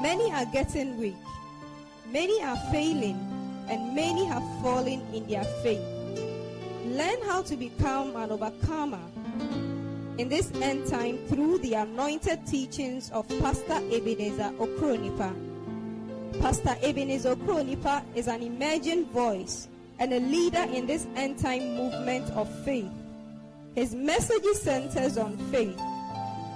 Many are getting weak, many are failing, and many have fallen in their faith. Learn how to become an overcomer in this end time through the anointed teachings of Pastor Ebenezer Okronipa. Pastor Ebenezer Okronipa is an emerging voice and a leader in this end time movement of faith. His message centers on faith,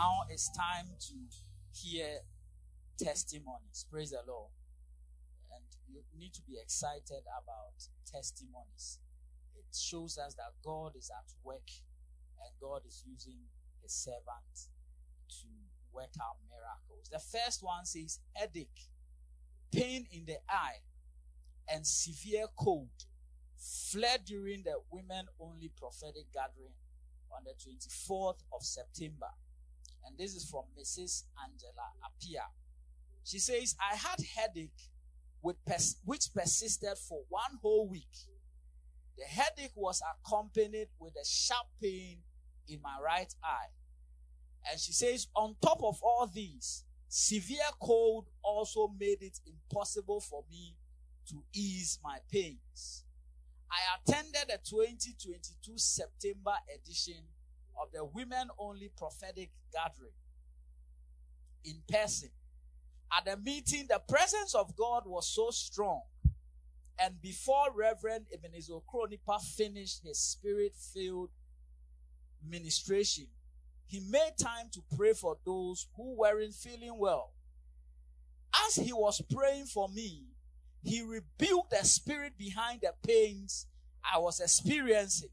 Now it's time to hear testimonies. Praise the Lord. And you need to be excited about testimonies. It shows us that God is at work and God is using his servant to work out miracles. The first one says headache, pain in the eye, and severe cold fled during the women only prophetic gathering on the 24th of September. And this is from Mrs. Angela Apia. She says, I had headache pers- which persisted for one whole week. The headache was accompanied with a sharp pain in my right eye. And she says, on top of all these, severe cold also made it impossible for me to ease my pains. I attended the 2022 September edition of the Women Only Prophetic Gathering in person. At the meeting, the presence of God was so strong. And before Reverend Ebenezer Kronipa finished his spirit filled ministration, he made time to pray for those who weren't feeling well. As he was praying for me, he rebuked the spirit behind the pains I was experiencing.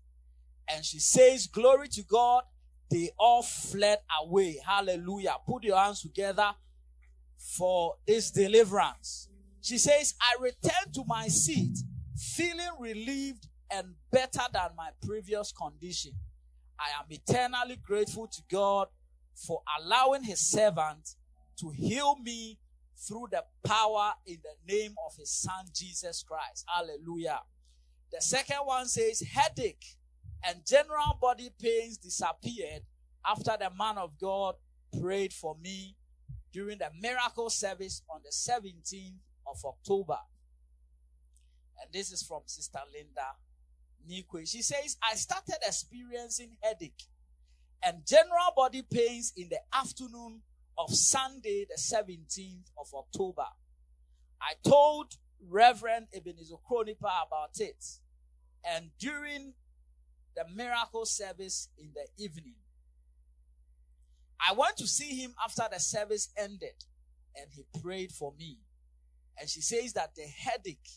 And she says, Glory to God, they all fled away. Hallelujah. Put your hands together for this deliverance. She says, I returned to my seat, feeling relieved and better than my previous condition. I am eternally grateful to God for allowing his servant to heal me through the power in the name of his son Jesus Christ. Hallelujah. The second one says headache and general body pains disappeared after the man of God prayed for me during the miracle service on the 17th of October. And this is from Sister Linda Nikwe. She says, I started experiencing headache and general body pains in the afternoon of Sunday, the 17th of October. I told Reverend Ebenezer Kronipa about it. And during the miracle service in the evening, I went to see him after the service ended and he prayed for me. And she says that the headache,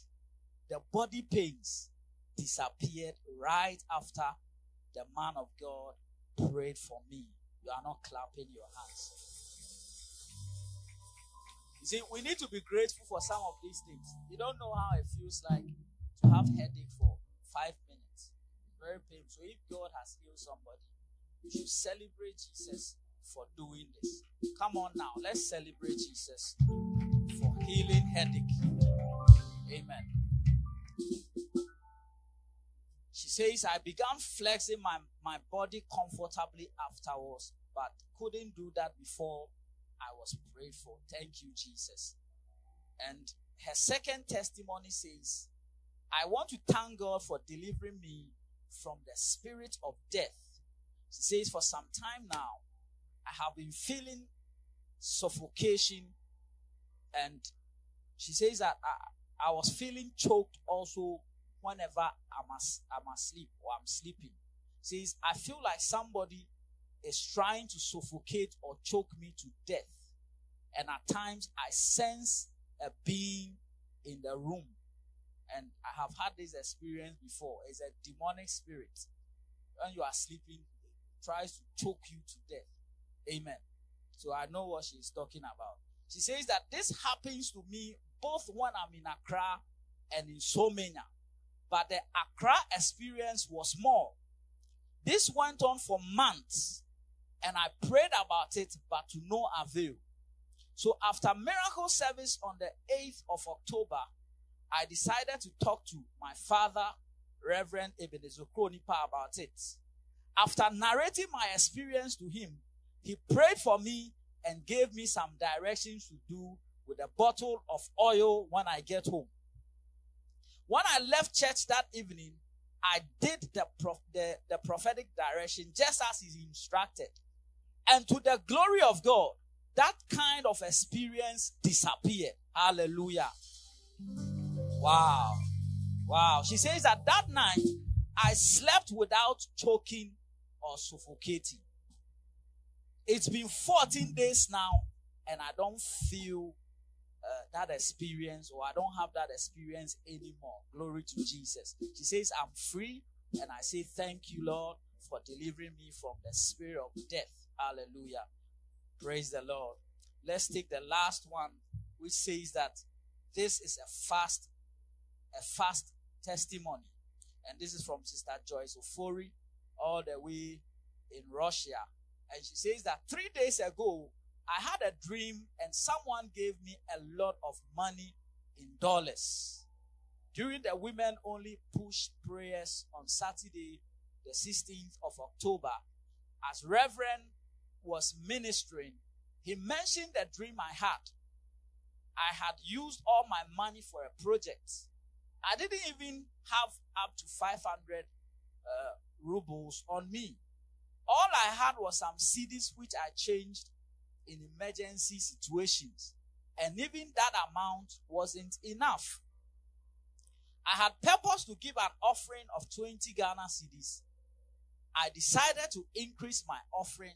the body pains disappeared right after the man of God prayed for me. You are not clapping your hands. You see, we need to be grateful for some of these things. You don't know how it feels like to have headache for five minutes. Very painful. So if God has healed somebody, you should celebrate Jesus for doing this. Come on now, let's celebrate Jesus for healing headache. Amen. She says, I began flexing my, my body comfortably afterwards, but couldn't do that before I was prayed for. Thank you, Jesus. And her second testimony says, I want to thank God for delivering me from the spirit of death. She says, For some time now, I have been feeling suffocation, and she says that I, I was feeling choked also whenever I'm, as, I'm asleep or I'm sleeping. She Says, I feel like somebody is trying to suffocate or choke me to death. And at times I sense a being in the room. And I have had this experience before. It's a demonic spirit. When you are sleeping, tries to choke you to death. Amen. So I know what she's talking about. She says that this happens to me both when I'm in Accra and in Somanya. But the Accra experience was more. This went on for months and I prayed about it, but to no avail. So after miracle service on the 8th of October, I decided to talk to my father, Reverend Ebenezer Kronipa, about it. After narrating my experience to him, he prayed for me and gave me some directions to do with a bottle of oil when I get home. When I left church that evening, I did the, prof- the, the prophetic direction just as he instructed. And to the glory of God, that kind of experience disappeared. Hallelujah. Wow. Wow. She says that that night I slept without choking or suffocating. It's been 14 days now and I don't feel uh, that experience or I don't have that experience anymore. Glory to Jesus. She says, I'm free and I say, Thank you, Lord, for delivering me from the spirit of death. Hallelujah. Praise the Lord. Let's take the last one, which says that this is a fast, a fast testimony. And this is from Sister Joyce Ofori, all the way in Russia. And she says that three days ago, I had a dream and someone gave me a lot of money in dollars. During the women only push prayers on Saturday, the 16th of October, as Reverend was ministering, he mentioned the dream I had. I had used all my money for a project. I didn't even have up to 500 uh, rubles on me. All I had was some cedis which I changed in emergency situations. And even that amount wasn't enough. I had purpose to give an offering of 20 Ghana cedis. I decided to increase my offering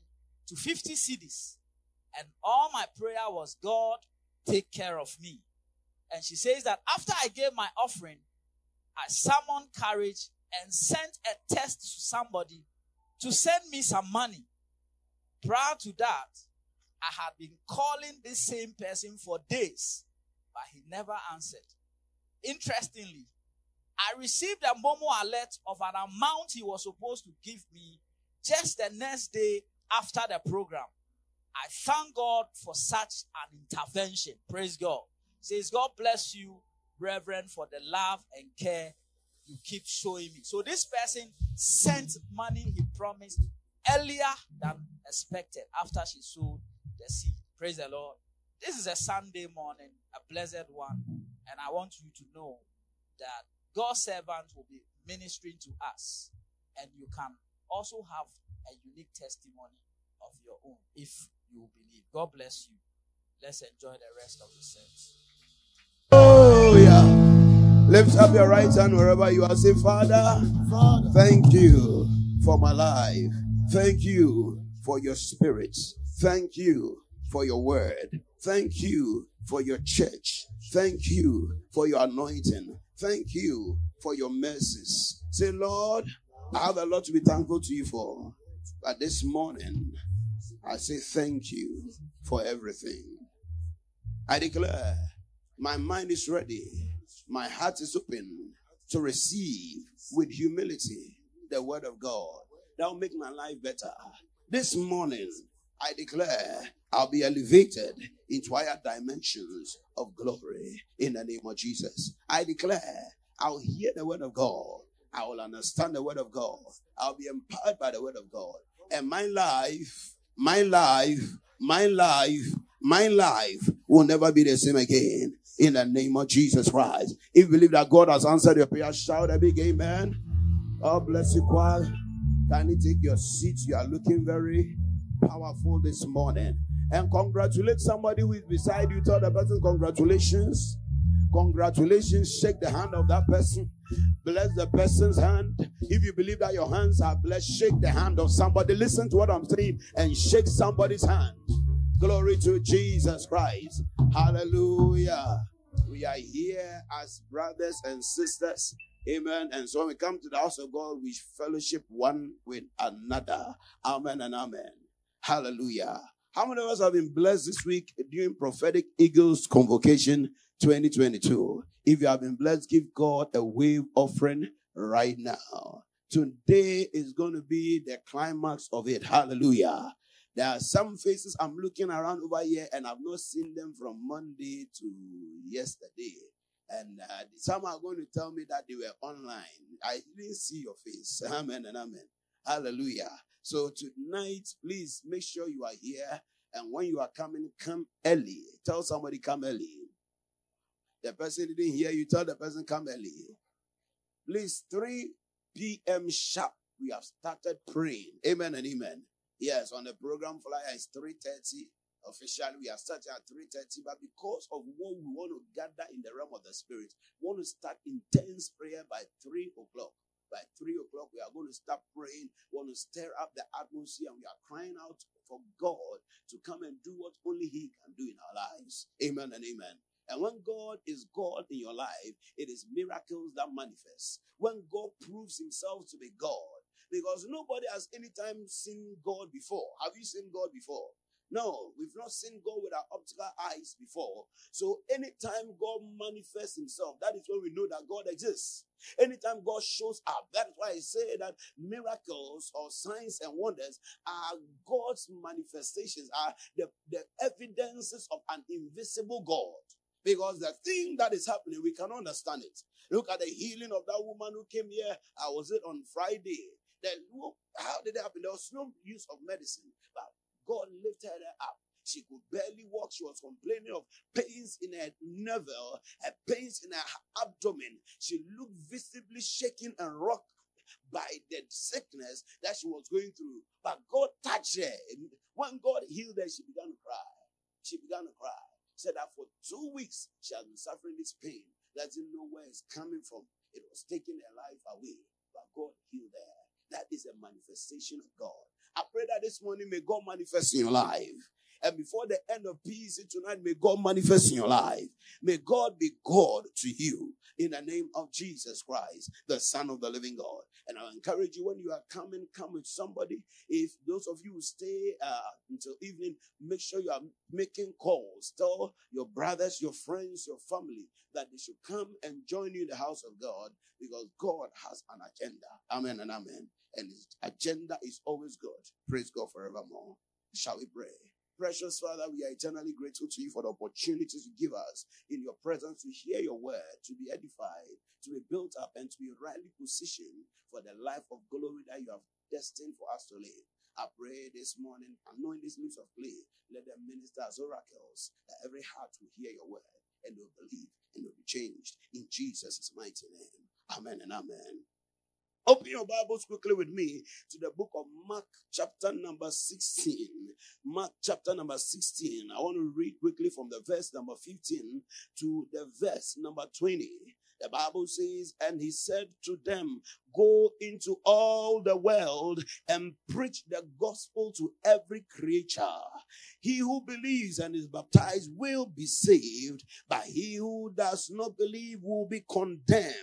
to 50 cedis. And all my prayer was, God, take care of me. And she says that after I gave my offering, I summoned courage and sent a text to somebody to send me some money. Prior to that, I had been calling this same person for days, but he never answered. Interestingly, I received a Momo alert of an amount he was supposed to give me just the next day after the program. I thank God for such an intervention. Praise God. Says, God bless you, Reverend, for the love and care you keep showing me. So this person sent money he promised earlier than expected after she sowed the seed. Praise the Lord. This is a Sunday morning, a blessed one. And I want you to know that God's servant will be ministering to us. And you can also have a unique testimony of your own if you believe. God bless you. Let's enjoy the rest of the service. Oh, yeah. Lift up your right hand wherever you are. Say, Father, Father, thank you for my life. Thank you for your spirit. Thank you for your word. Thank you for your church. Thank you for your anointing. Thank you for your mercies. Say, Lord, I have a lot to be thankful to you for. But this morning, I say thank you for everything. I declare my mind is ready, my heart is open to receive with humility the word of God. That will make my life better. This morning, I declare I'll be elevated into higher dimensions of glory in the name of Jesus. I declare I'll hear the word of God. I will understand the word of God. I'll be empowered by the word of God. And my life, my life, my life, my life will never be the same again. In the name of Jesus Christ. If you believe that God has answered your prayer, shout a big amen. God bless you, choir. Can you take your seats? You are looking very powerful this morning. And congratulate somebody who is beside you. Tell the person, congratulations. Congratulations. Shake the hand of that person. Bless the person's hand. If you believe that your hands are blessed, shake the hand of somebody. Listen to what I'm saying and shake somebody's hand. Glory to Jesus Christ. Hallelujah. We are here as brothers and sisters. Amen. And so when we come to the house of God, we fellowship one with another. Amen and amen. Hallelujah. How many of us have been blessed this week during prophetic eagles convocation 2022. If you have been blessed, give God a wave offering right now. Today is going to be the climax of it. Hallelujah. There are some faces I'm looking around over here and I've not seen them from Monday to yesterday. And uh, some are going to tell me that they were online. I didn't see your face. Amen and amen. Hallelujah. So tonight, please make sure you are here. And when you are coming, come early. Tell somebody come early. The person didn't hear you. Tell the person come early. Please, 3 p.m. sharp. We have started praying. Amen and amen. Yes, on the program flyer is 3:30. Officially, we are starting at 3:30, but because of what we want to gather in the realm of the spirit, we want to start intense prayer by 3 o'clock. By 3 o'clock, we are going to start praying. We want to stir up the atmosphere, and we are crying out for God to come and do what only He can do in our lives. Amen and amen. And when God is God in your life, it is miracles that manifest. When God proves himself to be God, because nobody has any time seen God before. Have you seen God before? No, we've not seen God with our optical eyes before. So anytime God manifests himself, that is when we know that God exists. Anytime God shows up, that's why I say that miracles or signs and wonders are God's manifestations, are the, the evidences of an invisible God. Because the thing that is happening, we cannot understand it. Look at the healing of that woman who came here. I was it on Friday. Then how did it happen? There was no use of medicine, but God lifted her up. She could barely walk. She was complaining of pains in her navel, her pains in her abdomen. She looked visibly shaken and rocked by the sickness that she was going through. But God touched her. When God healed her, she began to cry. She began to cry She said that for two weeks she has been suffering this pain. Doesn't know where it's coming from. It was taking her life away, but God healed her. That is a manifestation of God. I pray that this morning may God manifest in your life. And before the end of peace tonight, may God manifest in your life. May God be God to you in the name of Jesus Christ, the Son of the living God. And I encourage you when you are coming, come with somebody. If those of you stay uh, until evening, make sure you are making calls. Tell your brothers, your friends, your family that they should come and join you in the house of God because God has an agenda. Amen and amen. And his agenda is always good. Praise God forevermore. Shall we pray? Precious Father, we are eternally grateful to you for the opportunities you give us in your presence to hear your word, to be edified, to be built up, and to be rightly positioned for the life of glory that you have destined for us to live. I pray this morning, anoint these lips of clay, let them minister as oracles, that every heart will hear your word and will believe and will be changed. In Jesus' mighty name. Amen and amen. Open your Bibles quickly with me to the book of Mark, chapter number 16. Mark, chapter number 16. I want to read quickly from the verse number 15 to the verse number 20. The Bible says, and he said to them, Go into all the world and preach the gospel to every creature. He who believes and is baptized will be saved, but he who does not believe will be condemned.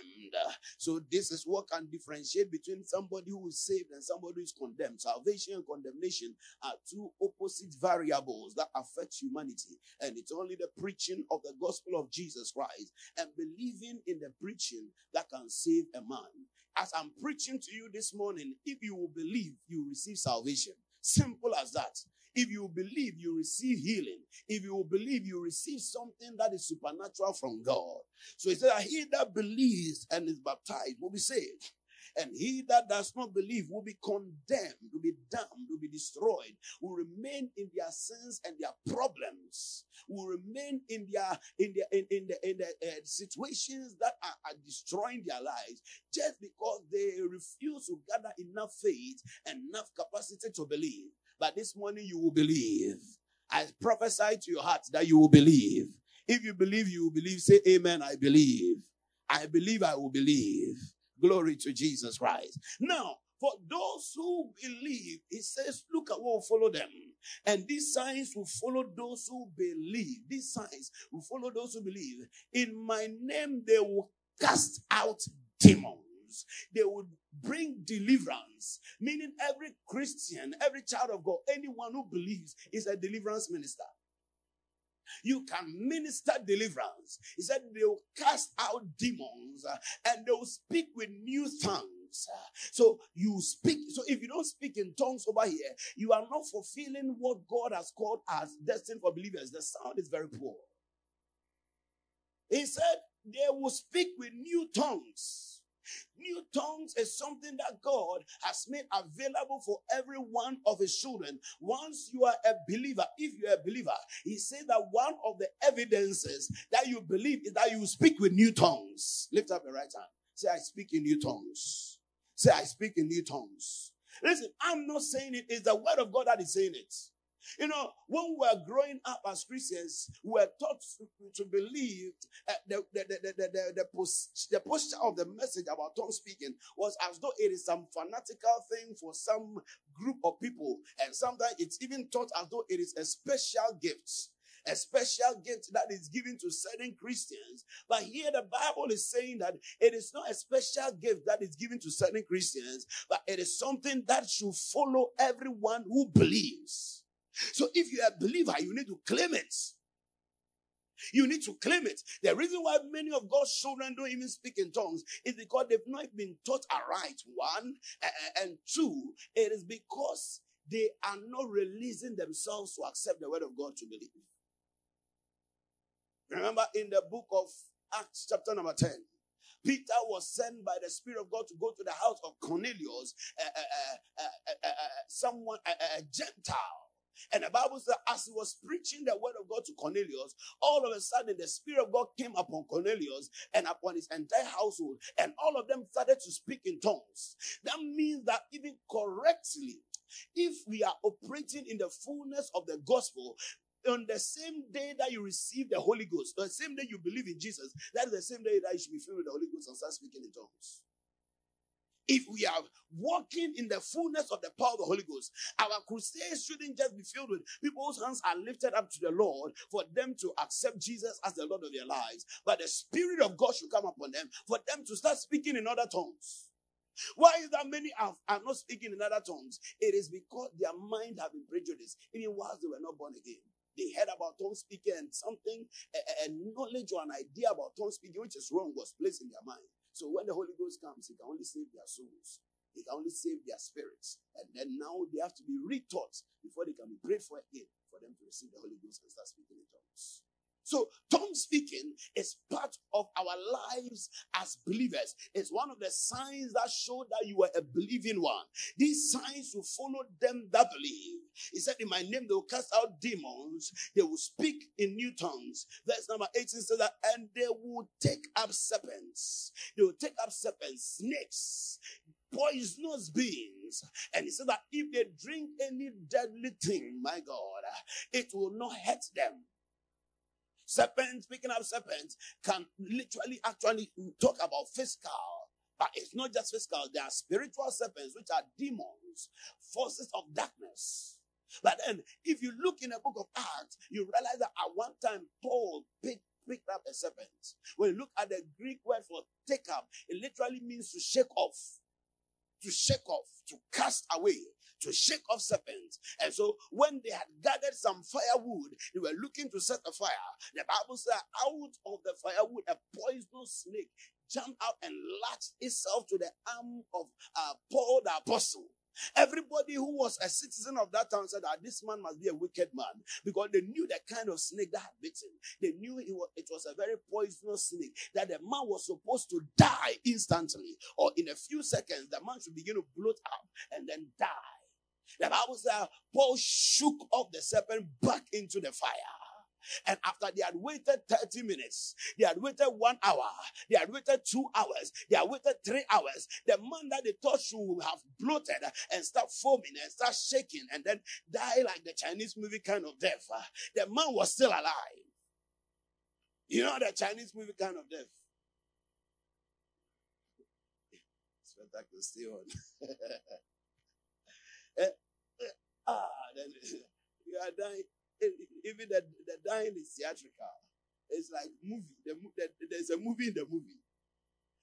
So this is what can differentiate between somebody who is saved and somebody who is condemned. Salvation and condemnation are two opposite variables that affect humanity. And it's only the preaching of the gospel of Jesus Christ and believing in the preaching that can save a man. As I'm preaching to you this morning, if you will believe, you receive salvation. Simple as that. If you believe, you receive healing. If you believe, you receive something that is supernatural from God. So he said, He that believes and is baptized will be saved. And he that does not believe will be condemned, will be damned, will be destroyed, will remain in their sins and their problems, will remain in their in their in, in the in the uh, situations that are, are destroying their lives just because they refuse to gather enough faith enough capacity to believe. But this morning you will believe. I prophesy to your heart that you will believe. If you believe, you will believe. Say, Amen. I believe. I believe I will believe. Glory to Jesus Christ. Now, for those who believe, he says, look at what will follow them. And these signs will follow those who believe. These signs will follow those who believe. In my name, they will cast out demons. They would bring deliverance. Meaning every Christian, every child of God, anyone who believes is a deliverance minister. You can minister deliverance. He said they will cast out demons uh, and they will speak with new tongues. So you speak. So if you don't speak in tongues over here, you are not fulfilling what God has called as destined for believers. The sound is very poor. He said they will speak with new tongues. New tongues is something that God has made available for every one of his children. Once you are a believer, if you're a believer, he said that one of the evidences that you believe is that you speak with new tongues. Lift up your right hand. Say, I speak in new tongues. Say, I speak in new tongues. Listen, I'm not saying it, it's the word of God that is saying it. You know, when we were growing up as Christians, we were taught to, believe eh, the, the, the, the, the, the, post, the posture of the message about tongue speaking was as though it is some fanatical thing for some group of people. And sometimes it's even taught as though it is a special gift a special gift that is given to certain Christians. But here the Bible is saying that it is not a special gift that is given to certain Christians, but it is something that should follow everyone who believes. So if you're a believer, you need to claim it. You need to claim it. The reason why many of God's children don't even speak in tongues is because they've not been taught aright. One and two, it is because they are not releasing themselves to accept the word of God to believe. Remember in the book of Acts, chapter number 10, Peter was sent by the Spirit of God to go to the house of Cornelius, uh, uh, uh, someone, a Gentile. And the Bible says, as he was preaching the word of God to Cornelius, all of a sudden the Spirit of God came upon Cornelius and upon his entire household, and all of them started to speak in tongues. That means that even correctly, if we are operating in the fullness of the gospel, on the same day that you receive the Holy Ghost, the same day you believe in Jesus, that is the same day that you should be filled with the Holy Ghost and start speaking in tongues. If we are walking in the fullness of the power of the Holy Ghost, our crusades shouldn't just be filled with people whose hands are lifted up to the Lord for them to accept Jesus as the Lord of their lives. But the Spirit of God should come upon them for them to start speaking in other tongues. Why is that many are, are not speaking in other tongues? It is because their mind have been prejudiced, even whilst they were not born again. They heard about tongue speaking and something, a, a knowledge or an idea about tongue speaking, which is wrong, was placed in their mind. So when the Holy Ghost comes, He can only save their souls. He can only save their spirits. And then now they have to be retaught before they can be prayed for again for them to receive the Holy Ghost and start speaking in tongues. So, tongue speaking is part of our lives as believers. It's one of the signs that show that you are a believing one. These signs will follow them that believe. He said, In my name, they will cast out demons, they will speak in new tongues. Verse number 18 says that, and they will take up serpents. They will take up serpents, snakes, poisonous beings. And he said that if they drink any deadly thing, my God, it will not hurt them. Serpents, picking up serpents, can literally actually talk about physical. But it's not just physical, there are spiritual serpents, which are demons, forces of darkness. But then, if you look in the book of Acts, you realize that at one time Paul picked, picked up a serpent. When you look at the Greek word for take up, it literally means to shake off. To shake off, to cast away to shake off serpents. And so when they had gathered some firewood, they were looking to set a fire. The Bible said, out of the firewood, a poisonous snake jumped out and latched itself to the arm of uh, Paul the apostle. Everybody who was a citizen of that town said that this man must be a wicked man because they knew the kind of snake that had bitten. They knew it was, it was a very poisonous snake that the man was supposed to die instantly or in a few seconds. The man should begin to bloat up and then die. The Bible says Paul shook off the serpent back into the fire. And after they had waited 30 minutes, they had waited one hour, they had waited two hours, they had waited three hours. The man that they thought should have bloated and start foaming and start shaking and then die like the Chinese movie kind of death, uh, the man was still alive. You know the Chinese movie kind of death. Spectacle still on. Ah, then you are dying. Even the, the dying is theatrical. It's like movie. The, the, there's a movie in the movie.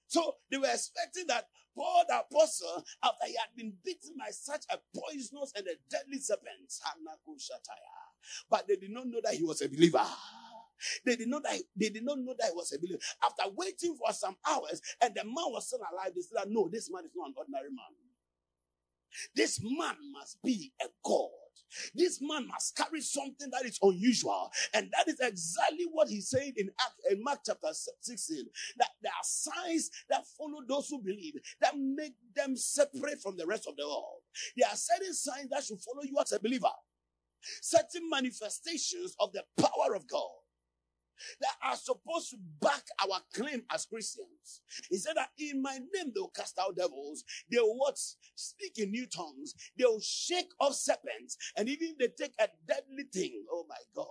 So they were expecting that Paul the apostle, after he had been bitten by such a poisonous and a deadly serpent, but they did not know that he was a believer. They did not they did not know that he was a believer. After waiting for some hours and the man was still alive, they said, No, this man is not an ordinary man. This man must be a God. This man must carry something that is unusual. And that is exactly what he said in, Act, in Mark chapter 16. That there are signs that follow those who believe that make them separate from the rest of the world. There are certain signs that should follow you as a believer. Certain manifestations of the power of God that are supposed to back our claim as Christians. He said that in my name they'll cast out devils, they'll what? Speak in new tongues, they'll shake off serpents, and even if they take a deadly thing. Oh my God.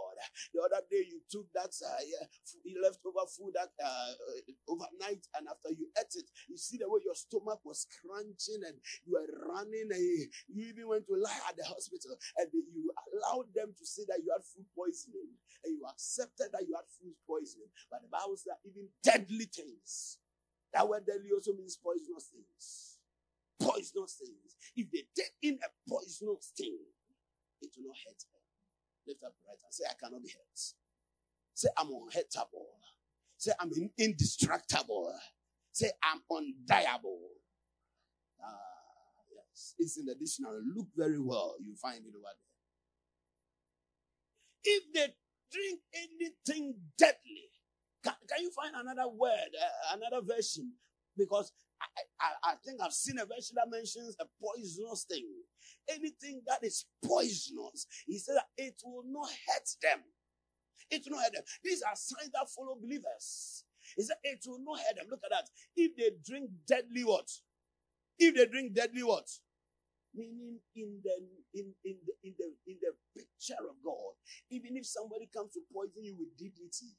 The other day you took that uh, yeah, you left over food that uh, overnight, and after you ate it, you see the way your stomach was crunching and you were running, and you even went to lie at the hospital, and you allowed them to say that you had food poisoning, and you accepted that you had food poisoning. But the Bible says even deadly things. That word deadly also means poisonous things. Poisonous things. If they take in a poisonous thing, it will not hurt them. Lift up right and say, I cannot be hurt. Say, I'm unhurtable. Say, I'm indestructible. Say, I'm undiable. Ah, yes. It's in the dictionary. Look very well. You find it over there. If they drink anything deadly. Can, can you find another word, uh, another version? Because I, I, I think I've seen a version that mentions a poisonous thing. Anything that is poisonous, he said it will not hurt them. It will not hurt them. These are signs that follow believers. He said it will not hurt them. Look at that. If they drink deadly what? If they drink deadly what? Meaning in the in, in the in the in the picture of God, even if somebody comes to poison you with DDT,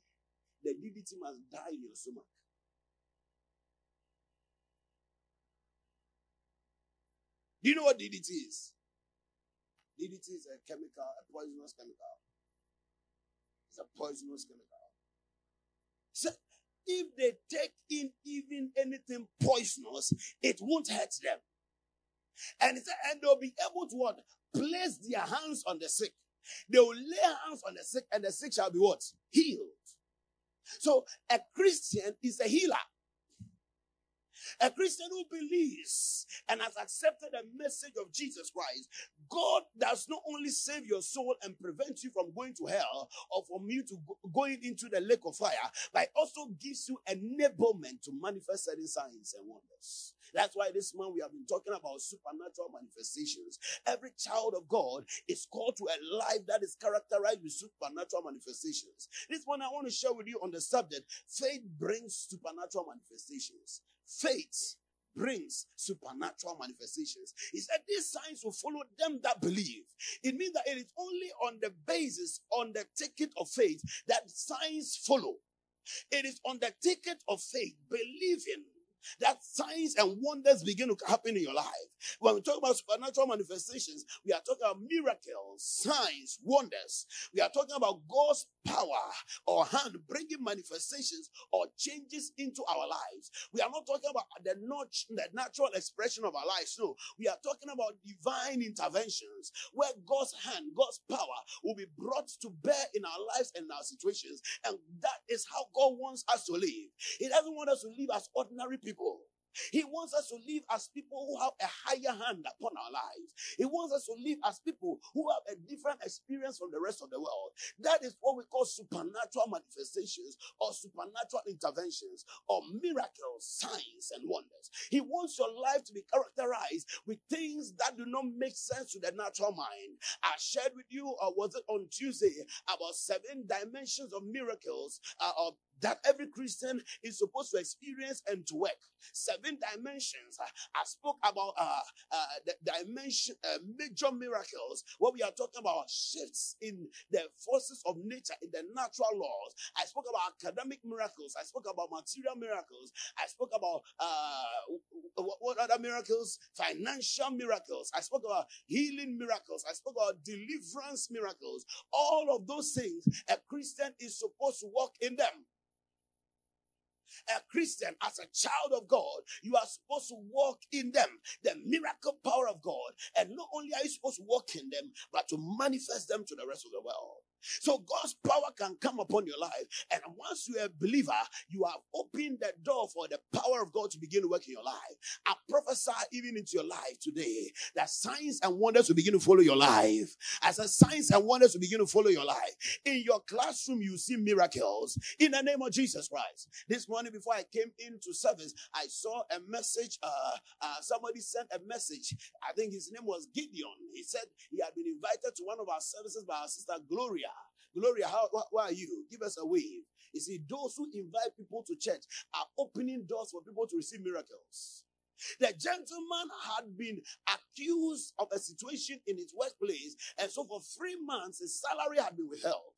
the DDT must die in your stomach. Do you know what DDT is? DDT is a chemical, a poisonous chemical. It's a poisonous chemical. So if they take in even anything poisonous, it won't hurt them. And, and they'll be able to what? Place their hands on the sick. They will lay hands on the sick and the sick shall be what? Healed. So a Christian is a healer. A Christian who believes and has accepted the message of Jesus Christ, God does not only save your soul and prevent you from going to hell or from you to go, going into the lake of fire, but also gives you enablement to manifest certain signs and wonders. That's why this month we have been talking about supernatural manifestations. Every child of God is called to a life that is characterized with supernatural manifestations. This one I want to share with you on the subject faith brings supernatural manifestations. Faith brings supernatural manifestations. He said these signs will follow them that believe. It means that it is only on the basis, on the ticket of faith, that signs follow. It is on the ticket of faith, believing that signs and wonders begin to happen in your life. When we talk about supernatural manifestations, we are talking about miracles, signs, wonders. We are talking about God's power or hand bringing manifestations or changes into our lives. We are not talking about the, not, the natural expression of our lives. No, we are talking about divine interventions where God's hand, God's power will be brought to bear in our lives and our situations. And that is how God wants us to live. He doesn't want us to live as ordinary people. He wants us to live as people who have a higher hand upon our lives. He wants us to live as people who have a different experience from the rest of the world. That is what we call supernatural manifestations or supernatural interventions or miracles, signs, and wonders. He wants your life to be characterized with things that do not make sense to the natural mind. I shared with you, or was it on Tuesday, about seven dimensions of miracles uh, of that every Christian is supposed to experience and to work. Seven dimensions. I spoke about uh, uh, the dimension, uh, major miracles. What we are talking about shifts in the forces of nature, in the natural laws. I spoke about academic miracles. I spoke about material miracles. I spoke about uh, what other miracles? Financial miracles. I spoke about healing miracles. I spoke about deliverance miracles. All of those things, a Christian is supposed to walk in them. A Christian, as a child of God, you are supposed to walk in them, the miracle power of God. And not only are you supposed to walk in them, but to manifest them to the rest of the world. So God's power can come upon your life. And once you're a believer, you have opened the door for the power of God to begin to work in your life. I prophesy even into your life today that signs and wonders will begin to follow your life. As a signs and wonders will begin to follow your life. In your classroom, you see miracles in the name of Jesus Christ. This morning, before I came into service, I saw a message. Uh, uh, somebody sent a message. I think his name was Gideon. He said he had been invited to one of our services by our sister Gloria. Gloria, how, why are you? Give us a wave. You see, those who invite people to church are opening doors for people to receive miracles. The gentleman had been accused of a situation in his workplace, and so for three months his salary had been withheld.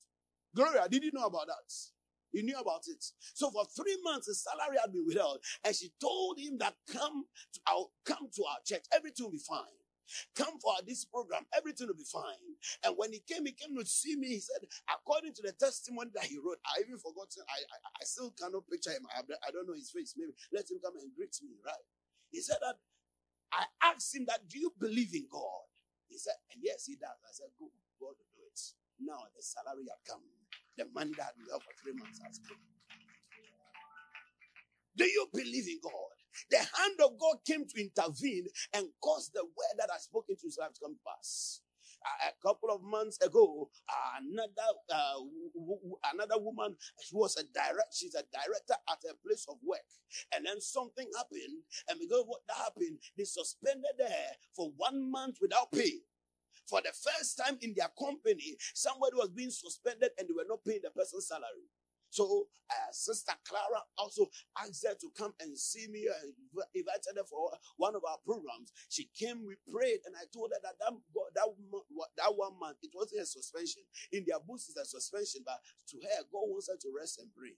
Gloria, did you know about that? He knew about it. So for three months, his salary had been withheld, and she told him that come, to, I'll come to our church, everything will be fine. Come for this program, everything will be fine. And when he came, he came to see me. He said, according to the testimony that he wrote, I even forgot, I, I, I still cannot picture him. I, I don't know his face. Maybe let him come and greet me, right? He said that I asked him that, do you believe in God? He said, yes, he does. I said, good. God will do it. Now the salary had come. The money that had been for three months has come. Do you believe in God? The hand of God came to intervene and cause the word that I spoke into his life to come to pass. a couple of months ago, another uh, w- w- another woman, she was a direct, she's a director at a place of work, and then something happened, and because of what happened, they suspended her for one month without pay. For the first time in their company, somebody was being suspended and they were not paying the person's salary. So uh, Sister Clara also asked her to come and see me and invited her for one of our programs. She came, we prayed, and I told her that that, that, that one month, it wasn't a suspension. In their books, it's a suspension, but to her, God wants her to rest and pray.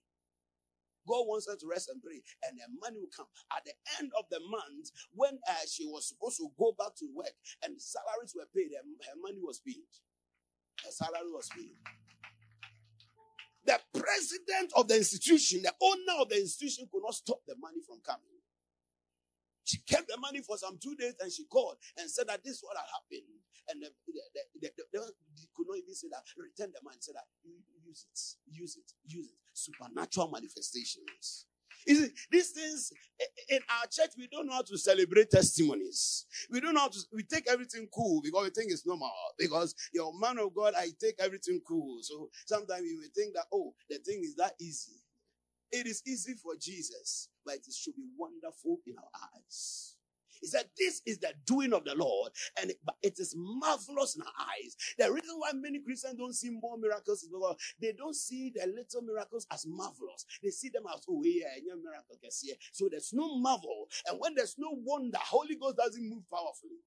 God wants her to rest and pray, and the money will come. At the end of the month, when uh, she was supposed to go back to work and salaries were paid, her, her money was paid. Her salary was paid. The president of the institution, the owner of the institution could not stop the money from coming. She kept the money for some two days and she called and said that this is what had happened. And the, the, the, the, could not even say that, return the money, and said that, use it, use it, use it. Supernatural manifestations. These things eh, eh, in our church, we don't know how to celebrate testimonies. We don't know how to, we take everything cool because we think it's normal. Because your man of God, I take everything cool. So sometimes we may think that, oh, the thing is that easy. It is easy for Jesus, but it should be wonderful in our eyes. He said, This is the doing of the Lord, and it, it is marvelous in our eyes. The reason why many Christians don't see more miracles is because they don't see the little miracles as marvelous. They see them as, oh, yeah, yeah, miracle. Gets here. So there's no marvel. And when there's no wonder, Holy Ghost doesn't move powerfully.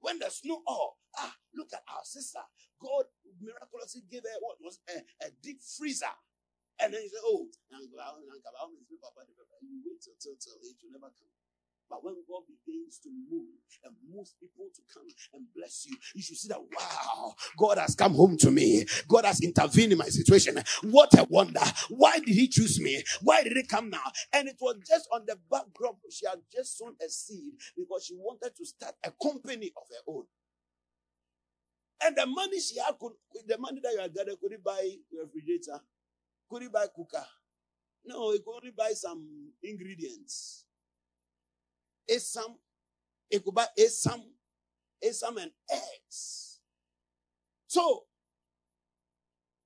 When there's no awe, ah, look at our sister. God miraculously gave her what was a, a deep freezer. And then he said, Oh, you wait till, till, till it will never come. But when God begins to move and moves people to come and bless you, you should see that, wow, God has come home to me. God has intervened in my situation. What a wonder. Why did he choose me? Why did he come now? And it was just on the backdrop. She had just sown a seed because she wanted to start a company of her own. And the money she had, could, the money that you had gathered, could he buy a refrigerator? Could he buy cooker? No, he could only buy some ingredients. Esam, it could buy Esam, Esam and eggs. So,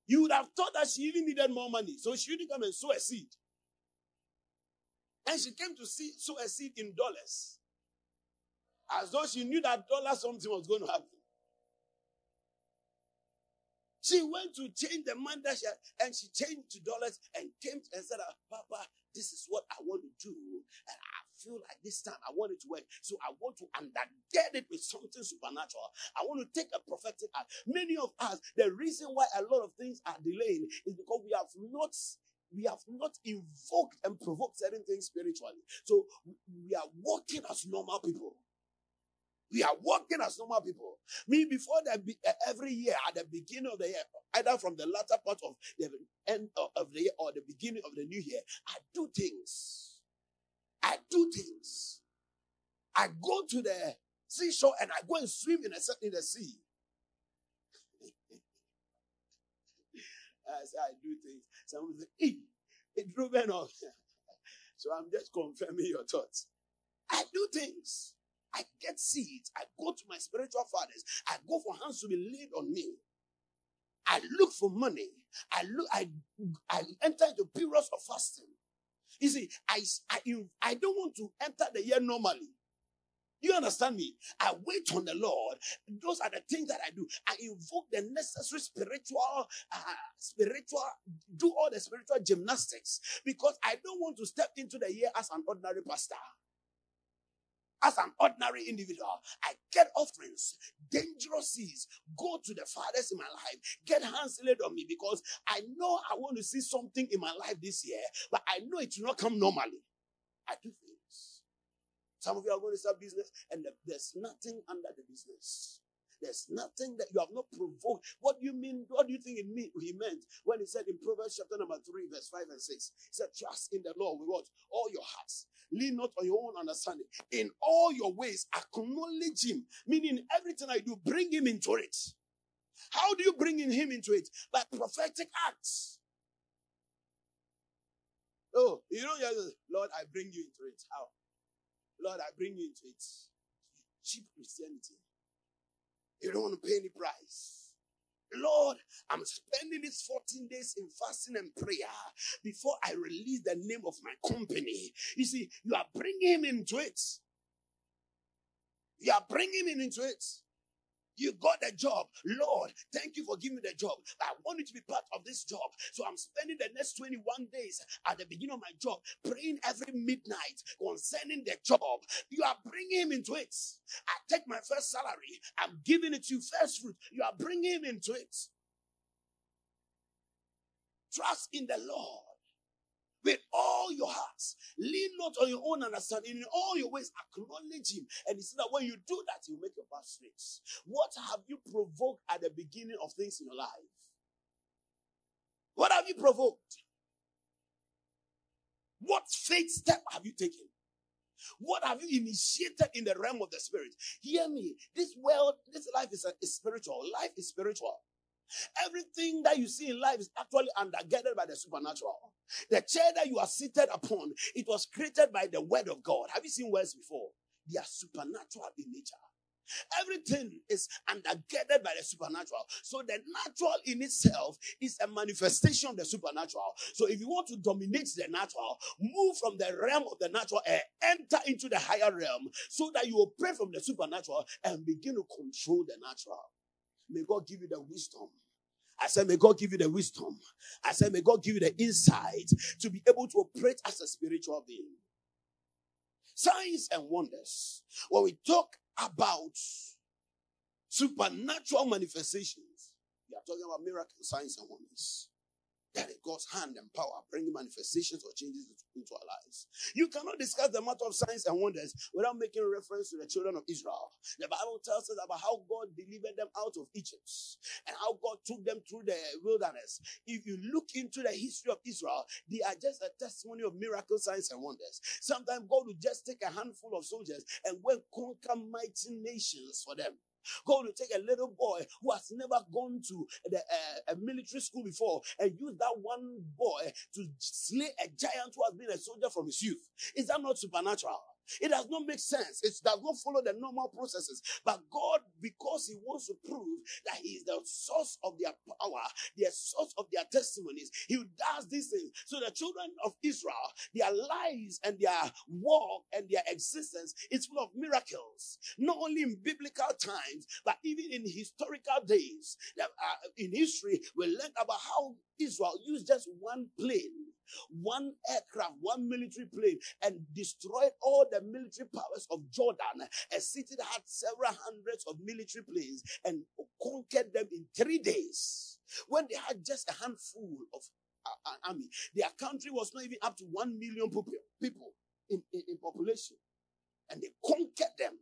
you would have thought that she even needed more money. So she didn't come and sow a seed. And she came to see, sow a seed in dollars. As though she knew that dollar something was going to happen. She went to change the money that she had, and she changed to dollars and came and said, ah, Papa, this is what I want to do. And I feel like this time I want it to work. So I want to undergird it with something supernatural. I want to take a prophetic act. Many of us, the reason why a lot of things are delaying is because we have not we have not invoked and provoked certain things spiritually. So we are walking as normal people. We are working as normal people. Me, before that, uh, every year at the beginning of the year, either from the latter part of the end of the year or the beginning of the new year, I do things. I do things. I go to the seashore and I go and swim in, a, in the sea. I say I do things. Someone say, hey, it off. so I'm just confirming your thoughts. I do things. I get seeds. I go to my spiritual fathers. I go for hands to be laid on me. I look for money. I look, I, I enter into periods of fasting. You see, I, I, I don't want to enter the year normally. You understand me? I wait on the Lord. Those are the things that I do. I invoke the necessary spiritual, uh, spiritual, do all the spiritual gymnastics because I don't want to step into the year as an ordinary pastor as an ordinary individual, I get offerings, dangerous seeds, go to the fathers in my life, get hands laid on me because I know I want to see something in my life this year, but I know it will not come normally. I do things. Some of you are going to start business and there's nothing under the business. There's nothing that you have not provoked. What do you mean? What do you think it mean, he meant when he said in Proverbs chapter number 3, verse 5 and 6? He said, Trust in the Lord with what? All your hearts Lean not on your own understanding. In all your ways, acknowledge him. Meaning everything I do, bring him into it. How do you bring in him into it? By prophetic acts. Oh, you know, Lord, I bring you into it. How? Lord, I bring you into it. Cheap Christianity. You don't want to pay any price. Lord, I'm spending these 14 days in fasting and prayer before I release the name of my company. You see, you are bringing him into it. You are bringing him into it. You got the job. Lord, thank you for giving me the job. I want you to be part of this job. So I'm spending the next 21 days at the beginning of my job, praying every midnight concerning the job. You are bringing him into it. I take my first salary. I'm giving it to you first fruit. You are bringing him into it. Trust in the Lord with all your hearts. Lean not on your own understanding. In all your ways, acknowledge Him. And He said that when you do that, He'll make your path straight. What have you provoked at the beginning of things in your life? What have you provoked? What faith step have you taken? What have you initiated in the realm of the spirit? Hear me. This world, this life is, a, is spiritual. Life is spiritual. Everything that you see in life is actually undergirded by the supernatural. The chair that you are seated upon, it was created by the word of God. Have you seen words before? They are supernatural in nature. Everything is undergirded by the supernatural. So the natural in itself is a manifestation of the supernatural. So if you want to dominate the natural, move from the realm of the natural and enter into the higher realm so that you operate from the supernatural and begin to control the natural. May God give you the wisdom. I said, may God give you the wisdom. I said, may God give you the insight to be able to operate as a spiritual being. Signs and wonders. When we talk about supernatural manifestations, we are talking about miracle signs and wonders. That God's hand and power bringing manifestations or changes into our lives. You cannot discuss the matter of signs and wonders without making reference to the children of Israel. The Bible tells us about how God delivered them out of Egypt and how God took them through the wilderness. If you look into the history of Israel, they are just a testimony of miracle signs and wonders. Sometimes God will just take a handful of soldiers and will conquer mighty nations for them. God will take a little boy who has never gone to the, uh, a military school before and use that one boy to slay a giant who has been a soldier from his youth. Is that not supernatural? It does not make sense. It does not follow the normal processes. But God, because He wants to prove that He is the source of their power, the source of their testimonies, He does these things. So the children of Israel, their lives and their walk and their existence is full of miracles. Not only in biblical times, but even in historical days. Uh, in history, we learn about how Israel used just one plane one aircraft, one military plane, and destroyed all the military powers of Jordan. A city that had several hundreds of military planes and conquered them in three days. When they had just a handful of uh, uh army, their country was not even up to one million people in, in, in population, and they conquered them.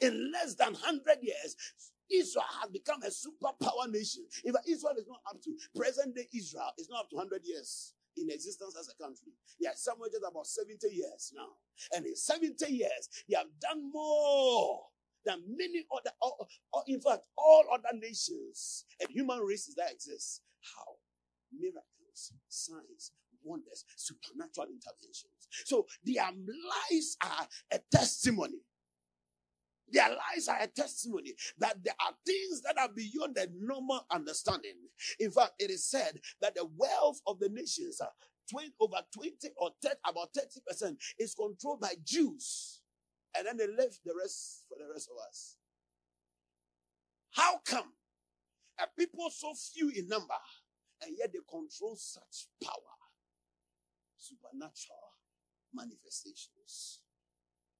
In less than 100 years, Israel has become a superpower nation. If Israel is not up to present day Israel, it's not up to 100 years in existence as a country. They are somewhere just about 70 years now. And in 70 years, they have done more than many other, or, or in fact, all other nations and human races that exist. How? Miracles, signs, wonders, supernatural interventions. So their lives are a testimony. Their lives are a testimony that there are things that are beyond the normal understanding. In fact, it is said that the wealth of the nations, uh, are 20, over 20 or 30, about 30% is controlled by Jews. And then they left the rest for the rest of us. How come a people so few in number and yet they control such power? Supernatural manifestations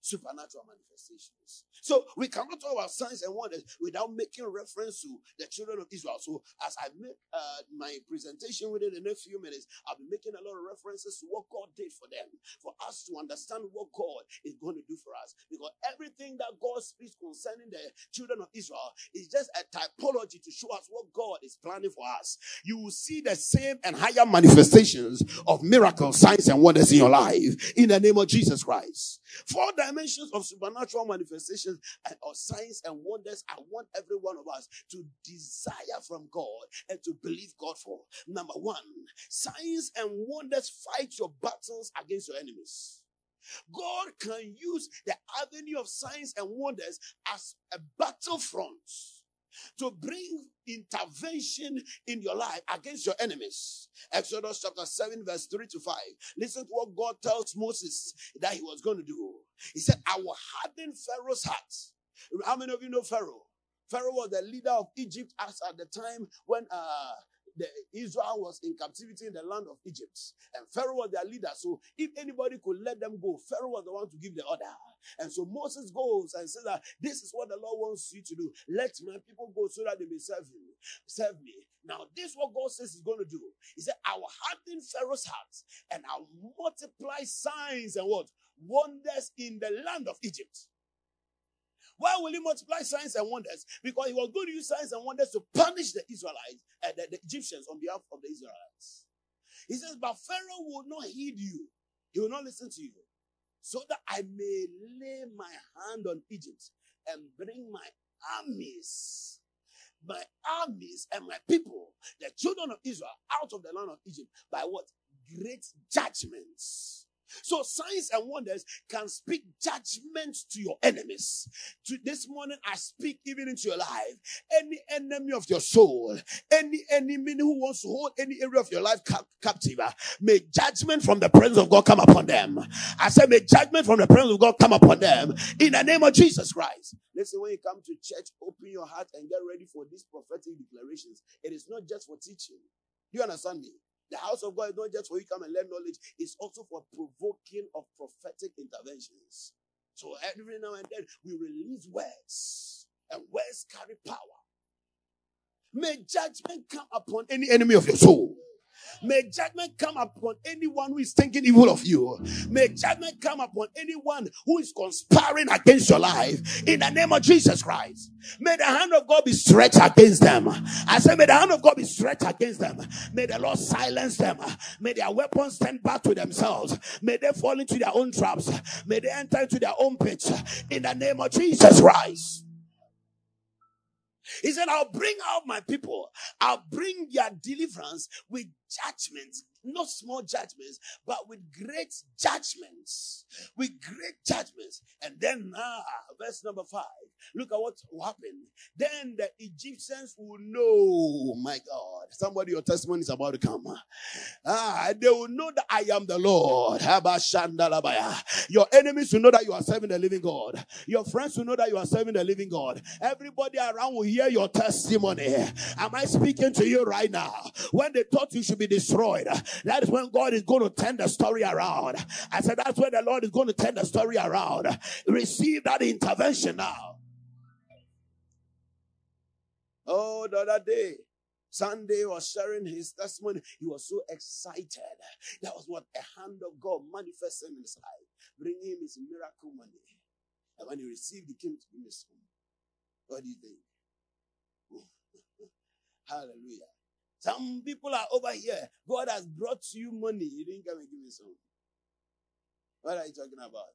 supernatural manifestations. So we cannot talk about signs and wonders without making reference to the children of Israel. So as I make uh, my presentation within the next few minutes, I'll be making a lot of references to what God did for them, for us to understand what God is going to do for us. Because everything that God speaks concerning the children of Israel is just a typology to show us what God is planning for us. You will see the same and higher manifestations of miracles, signs, and wonders in your life in the name of Jesus Christ. Four dimensions of supernatural manifestations and, or signs and wonders. I want every one of us to desire from God and to believe God for. Number one, signs and wonders fight your battles against your enemies. God can use the avenue of signs and wonders as a battlefront to bring intervention in your life against your enemies. Exodus chapter 7, verse 3 to 5. Listen to what God tells Moses that he was going to do. He said, I will harden Pharaoh's heart. How many of you know Pharaoh? Pharaoh was the leader of Egypt as at the time when uh, the, Israel was in captivity in the land of Egypt. And Pharaoh was their leader. So if anybody could let them go, Pharaoh was the one to give the order. And so Moses goes and says that this is what the Lord wants you to do. Let my people go so that they may serve you. Serve me. Now, this is what God says he's going to do. He said, I will harden Pharaoh's heart and I'll multiply signs and what? Wonders in the land of Egypt. Why will he multiply signs and wonders? Because he was going to use signs and wonders to punish the Israelites, uh, the, the Egyptians on behalf of the Israelites. He says, But Pharaoh will not heed you, he will not listen to you, so that I may lay my hand on Egypt and bring my armies, my armies and my people, the children of Israel, out of the land of Egypt by what? Great judgments. So signs and wonders can speak judgment to your enemies. To this morning, I speak even into your life. Any enemy of your soul, any enemy who wants to hold any area of your life cap- captive, uh, may judgment from the presence of God come upon them. I said, may judgment from the presence of God come upon them in the name of Jesus Christ. Listen, when you come to church, open your heart and get ready for these prophetic declarations. It is not just for teaching. Do you understand me? The house of God is not just for you come and learn knowledge, it's also for provoking of prophetic interventions. So every now and then we release words, and words carry power. May judgment come upon any enemy of your soul. May judgment come upon anyone who is thinking evil of you. May judgment come upon anyone who is conspiring against your life in the name of Jesus Christ. May the hand of God be stretched against them. I say, may the hand of God be stretched against them. May the Lord silence them. May their weapons stand back to themselves. May they fall into their own traps. May they enter into their own pits in the name of Jesus Christ. He said, I'll bring out my people. I'll bring their deliverance with judgments, not small judgments, but with great judgments. With great judgments. And then, ah, verse number five. Look at what will happen. Then the Egyptians will know, my God. Somebody, your testimony is about to come. Ah, they will know that I am the Lord. Your enemies will know that you are serving the living God. Your friends will know that you are serving the living God. Everybody around will hear your testimony. Am I speaking to you right now? When they thought you should be destroyed, that is when God is going to turn the story around. I said, that's when the Lord is going to turn the story around. Receive that intervention now. Oh, the other day, Sunday was sharing his testimony. He was so excited. That was what a hand of God manifested in his life, bringing him his miracle money. And when he received, he came to some. What do you think? Hallelujah. Some people are over here. God has brought you money. You didn't come and give me some. What are you talking about?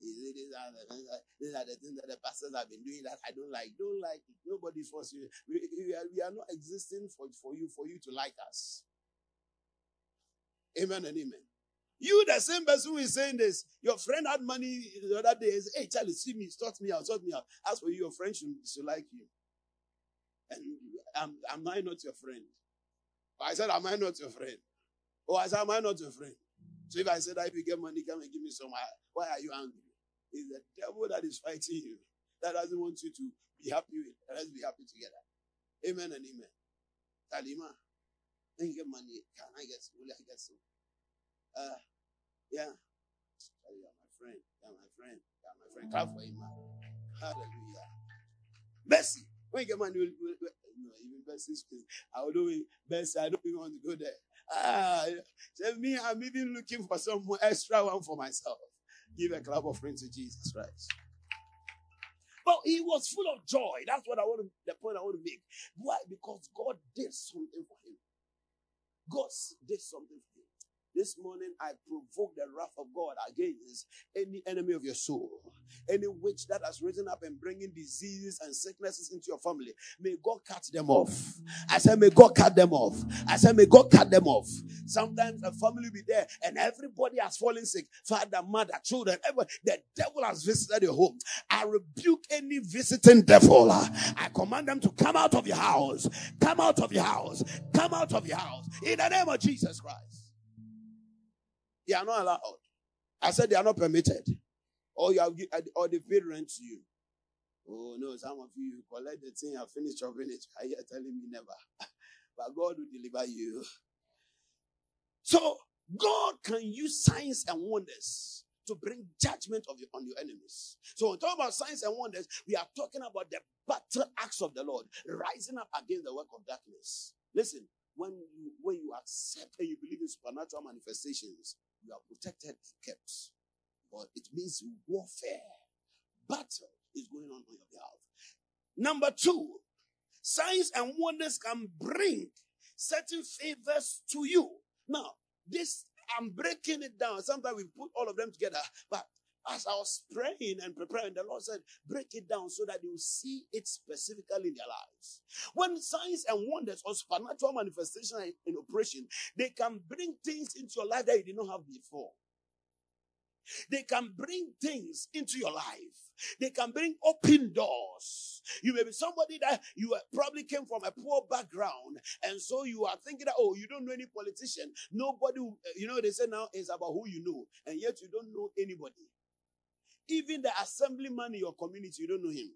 These are, the, these are the things that the pastors have been doing that I don't like. Don't like it. Nobody force you. We, we, are, we are not existing for, for you for you to like us. Amen and amen. You, the same person who is saying this, your friend had money the other day. Say, hey, Charlie, see me, sort me out, sort me out. As for you, your friend should, should like you. And am, am I not your friend? I said, Am I not your friend? Oh, I said, Am I not your friend? So if I said, If you get money, come and give me some, why are you angry? It's the devil that is fighting you, that doesn't want you to be happy with. Let's be happy together. Amen and amen. Talima, then you get money. Can I get some? Will I get some? Uh, yeah. You're my friend. You're my friend. You're my friend. Clap for him. man. Hallelujah. Bessie, when you get money, we'll, we'll, no, even Bessie's I don't know, Bessie, I don't even want to go there. Ah, so me, I'm even looking for some extra one for myself. Give a clap of praise to Jesus Christ. But he was full of joy. That's what I want to, the point I want to make. Why? Because God did something for him. God did something for him. This morning, I provoke the wrath of God against any enemy of your soul, any witch that has risen up and bringing diseases and sicknesses into your family. May God cut them off. I said, May God cut them off. I said, May God cut them off. Sometimes a family will be there and everybody has fallen sick father, mother, children. Everybody. The devil has visited your home. I rebuke any visiting devil. I command them to come out of your house. Come out of your house. Come out of your house. In the name of Jesus Christ. They are not allowed. I said they are not permitted. Or you have uh, or they paid rent to you. Oh no, some of you collect the thing and finish your village. Are you telling me never? but God will deliver you. So God can use signs and wonders to bring judgment of your, on your enemies. So when we talk about signs and wonders, we are talking about the battle axe of the Lord rising up against the work of darkness. Listen, when you when you accept and you believe in supernatural manifestations, you are protected, kept. But it means warfare. Battle is going on on your behalf. Number two, signs and wonders can bring certain favors to you. Now, this, I'm breaking it down. Sometimes we put all of them together, but as I was praying and preparing, the Lord said, break it down so that you see it specifically in their lives. When signs and wonders or supernatural manifestation in operation, they can bring things into your life that you did not have before. They can bring things into your life. They can bring open doors. You may be somebody that you probably came from a poor background, and so you are thinking that, oh, you don't know any politician. Nobody, you know, they say now it's about who you know, and yet you don't know anybody. Even the assemblyman in your community, you don't know him.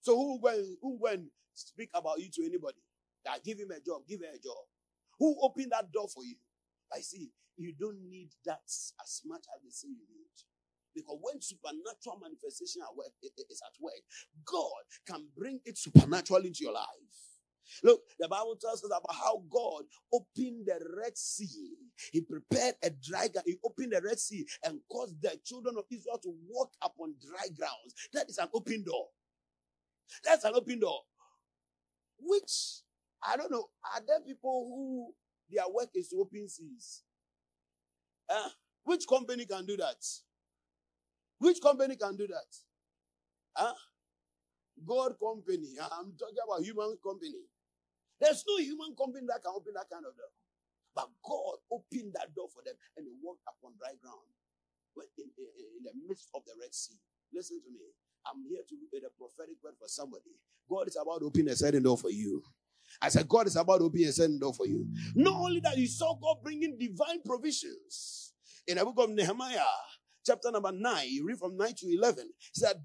So who went who went speak about you to anybody? That give him a job, give her a job. Who opened that door for you? I see. You don't need that as much as they say you need. Because when supernatural manifestation is at work, God can bring it supernaturally into your life. Look, the Bible tells us about how God opened the Red Sea. He prepared a dry ground. He opened the Red Sea and caused the children of Israel to walk upon dry grounds. That is an open door. That's an open door. Which, I don't know, are there people who their work is to open seas? Uh, which company can do that? Which company can do that? Huh? God company. I'm talking about human company. There's no human company that can open that kind of door. But God opened that door for them and they walked upon dry ground in, in, in the midst of the Red Sea. Listen to me. I'm here to be a prophetic word for somebody. God is about to open a certain door for you. I said, God is about to open a certain door for you. Not only that, you saw God bringing divine provisions. In the book of Nehemiah, chapter number 9, you read from 9 to 11. He said,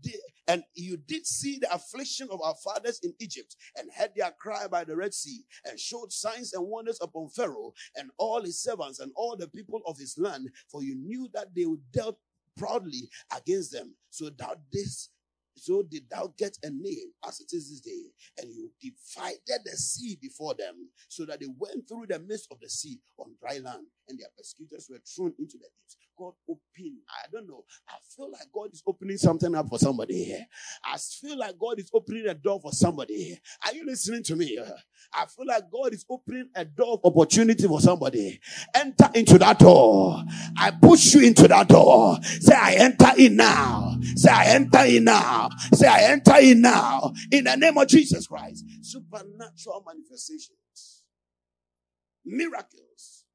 And you did see the affliction of our fathers in Egypt, and heard their cry by the Red Sea, and showed signs and wonders upon Pharaoh and all his servants and all the people of his land, for you knew that they would dealt proudly against them. So that this So did thou get a name as it is this day, and you divided the sea before them, so that they went through the midst of the sea on dry land, and their persecutors were thrown into the deep. God open. I don't know. I feel like God is opening something up for somebody here. I feel like God is opening a door for somebody. Are you listening to me? I feel like God is opening a door of opportunity for somebody. Enter into that door. I push you into that door. Say, I enter in now. Say, I enter in now. Say, I enter in now. In the name of Jesus Christ. Supernatural manifestations. Miracles.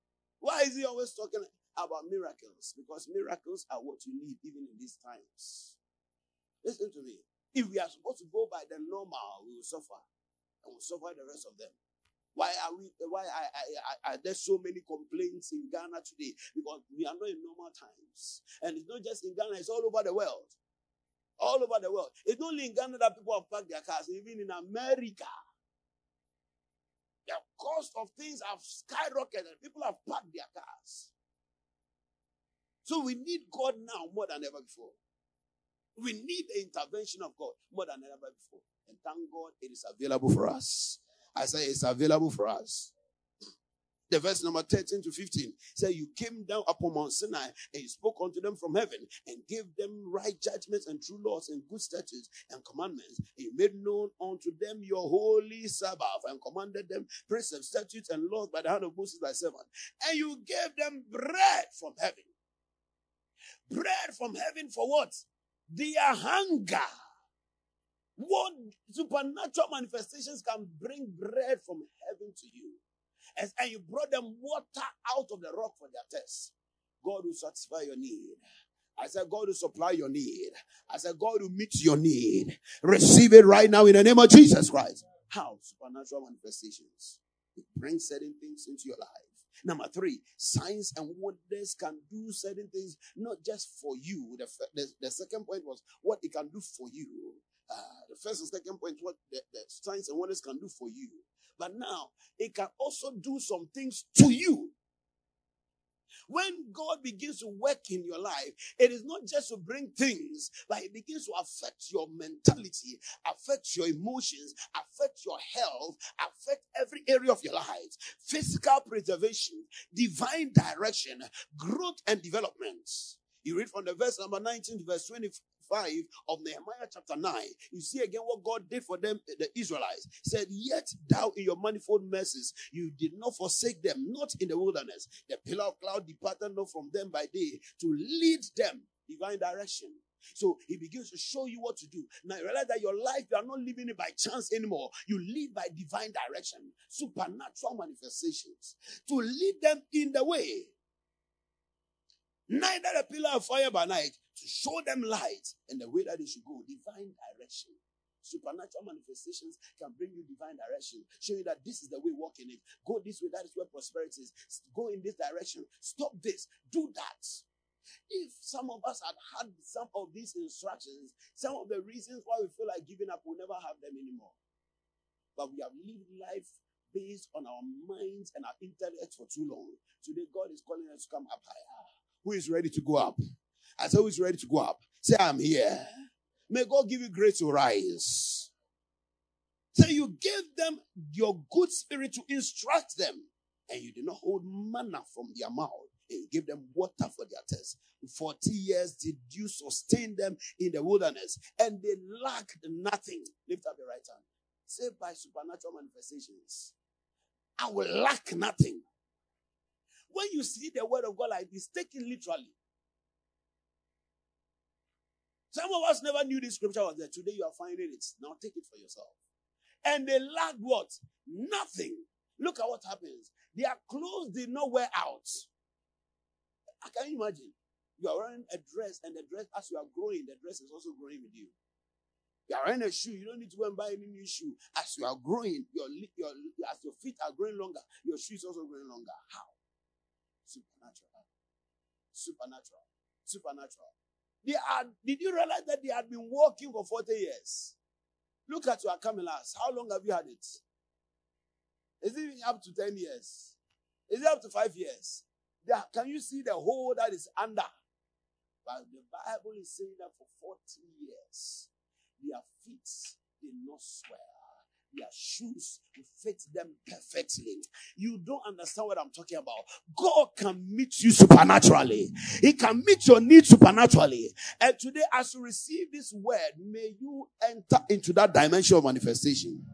Why is he always talking about miracles? Because miracles are what you need even in these times. Listen to me. If we are supposed to go by the normal, we will suffer. And we'll suffer the rest of them. Why are we? Why are, are, are, there so many complaints in Ghana today? Because we are not in normal times, and it's not just in Ghana; it's all over the world. All over the world. It's not only in Ghana that people have parked their cars. Even in America, the cost of things have skyrocketed. People have parked their cars. So we need God now more than ever before. We need the intervention of God more than ever before. And thank God it is available for us. I say it's available for us. The verse number 13 to 15 say, You came down upon Mount Sinai and you spoke unto them from heaven and gave them right judgments and true laws and good statutes and commandments. And you made known unto them your holy Sabbath and commanded them precepts, statutes, and laws by the hand of Moses thy servant. And you gave them bread from heaven. Bread from heaven for what? Their hunger. What supernatural manifestations can bring bread from heaven to you? And, and you brought them water out of the rock for their thirst. God will satisfy your need. I said, God will supply your need. I said, God will meet your need. Receive it right now in the name of Jesus Christ. How? Supernatural manifestations. It brings certain things into your life. Number three, signs and wonders can do certain things, not just for you. The, the, the second point was what it can do for you. Uh, the first and second point, what the, the signs and wonders can do for you. But now, it can also do some things to you. When God begins to work in your life, it is not just to bring things, but it begins to affect your mentality, affect your emotions, affect your health, affect every area of your life. Physical preservation, divine direction, growth and development. You read from the verse number 19 to verse 20, 5 of Nehemiah chapter 9, you see again what God did for them, the Israelites. Said, Yet thou in your manifold mercies, you did not forsake them, not in the wilderness. The pillar of cloud departed not from them by day to lead them divine direction. So he begins to show you what to do. Now you realize that your life, you are not living it by chance anymore. You live by divine direction, supernatural manifestations to lead them in the way. Neither a pillar of fire by night, to show them light and the way that they should go, divine direction. Supernatural manifestations can bring you divine direction, show you that this is the way, walk in it. Go this way, that is where prosperity is. Go in this direction. Stop this. Do that. If some of us had had some of these instructions, some of the reasons why we feel like giving up, we'll never have them anymore. But we have lived life based on our minds and our intellect for too long. Today, God is calling us to come up higher. Who is ready to go up? I said, who's ready to go up? Say, I'm here. May God give you grace to rise. Say, you gave them your good spirit to instruct them, and you did not hold manna from their mouth, and gave them water for their thirst. Forty years did you sustain them in the wilderness, and they lacked nothing. Lift up your right hand. Say, by supernatural manifestations, I will lack nothing. When you see the word of God like this, take it literally. Some of us never knew this scripture was there. Today you are finding it. Now take it for yourself. And they lacked what? Nothing. Look at what happens. Their clothes did not wear out. I can imagine? You are wearing a dress, and the dress, as you are growing, the dress is also growing with you. You are wearing a shoe. You don't need to go and buy any new shoe. As you are growing, your, your as your feet are growing longer, your shoe is also growing longer. How? Supernatural. Supernatural. Supernatural. They had, did you realize that they had been walking for 40 years? Look at your camelas. How long have you had it? Is it up to 10 years? Is it up to 5 years? Can you see the hole that is under? But the Bible is saying that for 40 years, their feet did not swell their shoes will fit them perfectly. You don't understand what I'm talking about. God can meet you supernaturally. He can meet your needs supernaturally. And today, as you receive this word, may you enter into that dimension of manifestation.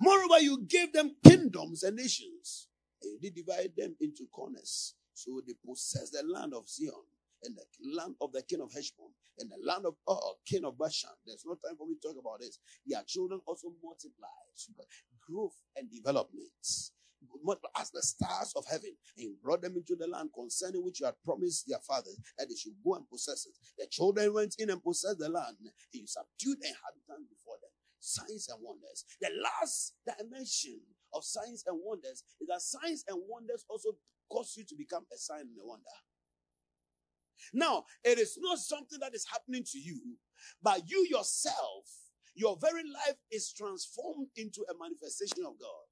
Moreover, you gave them kingdoms and nations. And you did divide them into corners. So they possess the land of Sihon and the land of the king of Heshbon in the land of oh, king of Bashan. There's no time for me to talk about this. Their children also multiplied, growth and development. As the stars of heaven, and brought them into the land concerning which you had promised their fathers that they should go and possess it. The children went in and possessed the land, and you subdued inhabitants before them. Signs and wonders. The last dimension of signs and wonders is that signs and wonders also cause you to become a sign and a wonder. Now, it is not something that is happening to you, but you yourself, your very life is transformed into a manifestation of God.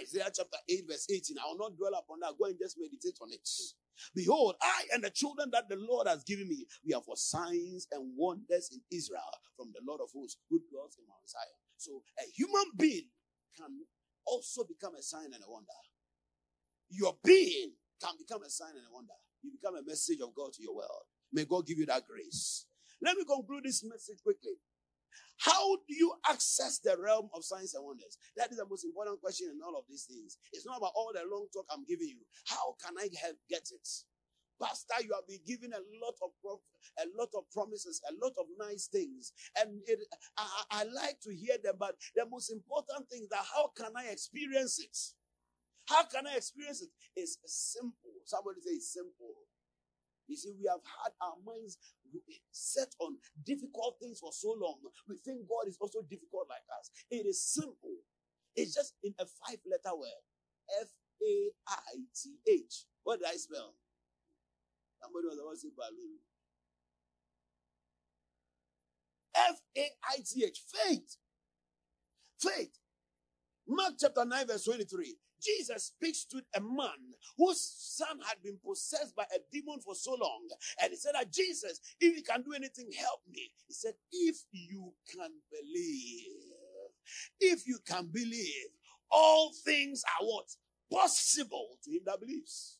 Isaiah chapter 8, verse 18. I will not dwell upon that. Go and just meditate on it. Behold, I and the children that the Lord has given me, we are for signs and wonders in Israel from the Lord of hosts, good dwells in Mount Zion. So a human being can also become a sign and a wonder. Your being can become a sign and a wonder. You become a message of God to your world. May God give you that grace. Let me conclude this message quickly. How do you access the realm of signs and wonders? That is the most important question in all of these things. It's not about all the long talk I'm giving you. How can I help get it? Pastor, you have been given a lot of a lot of promises, a lot of nice things, and it, I, I like to hear them. But the most important thing is that how can I experience it? How can I experience it? It's simple. Somebody say it's simple. You see, we have had our minds set on difficult things for so long. We think God is also difficult like us. It is simple. It's just in a five letter word F A I T H. What did I spell? Somebody was about to say balloon. F A I T H. Faith. Faith. Mark chapter 9, verse 23. Jesus speaks to a man whose son had been possessed by a demon for so long. And he said that Jesus, if you can do anything, help me. He said, if you can believe, if you can believe, all things are what? Possible to him that believes.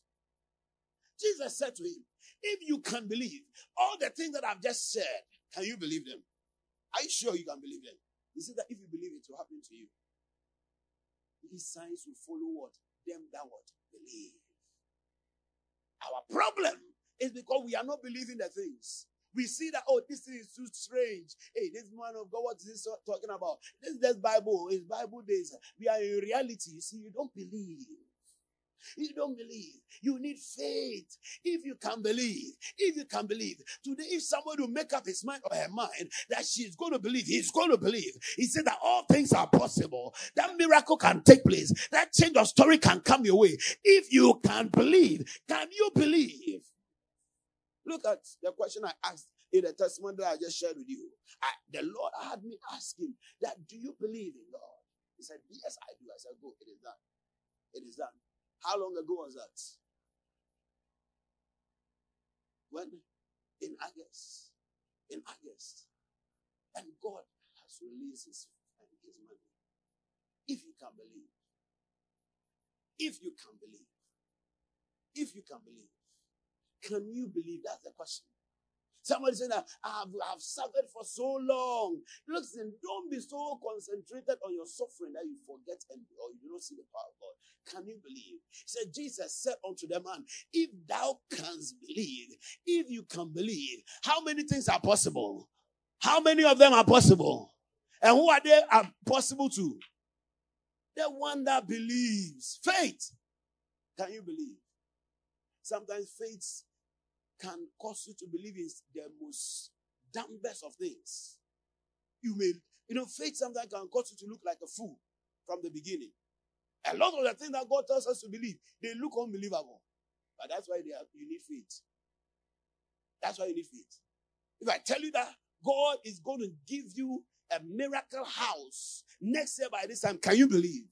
Jesus said to him, if you can believe, all the things that I've just said, can you believe them? Are you sure you can believe them? He said that if you believe it will happen to you. These signs will follow what? Them that what? Believe. Our problem is because we are not believing the things. We see that, oh, this thing is too strange. Hey, this man of God, what is this talking about? This is just Bible. It's Bible days. We are in reality. You see, you don't believe. You don't believe. You need faith. If you can believe, if you can believe. Today, if somebody will make up his mind or her mind that she's going to believe, he's going to believe. He said that all things are possible. That miracle can take place. That change of story can come your way. If you can believe, can you believe? Look at the question I asked in the testimony that I just shared with you. I, the Lord had me asking that, do you believe in God? He said, yes, I do. I said, go, it is done. It is done. How long ago was that? When? In August. In August. And God has released his, his money. If you can believe. If you can believe. If you can believe. Can you believe? That's the question. Somebody said that I've, I've suffered for so long. Listen, don't be so concentrated on your suffering that you forget and or you don't see the power of God. Can you believe? He said, Jesus said unto the man, If thou canst believe, if you can believe, how many things are possible? How many of them are possible? And who are they are possible to? The one that believes. Faith. Can you believe? Sometimes faith can cause you to believe in the most dumbest of things. You may, you know, faith sometimes can cause you to look like a fool from the beginning. A lot of the things that God tells us to believe, they look unbelievable. But that's why they are, you need faith. That's why you need faith. If I tell you that God is going to give you a miracle house next year by this time, can you believe?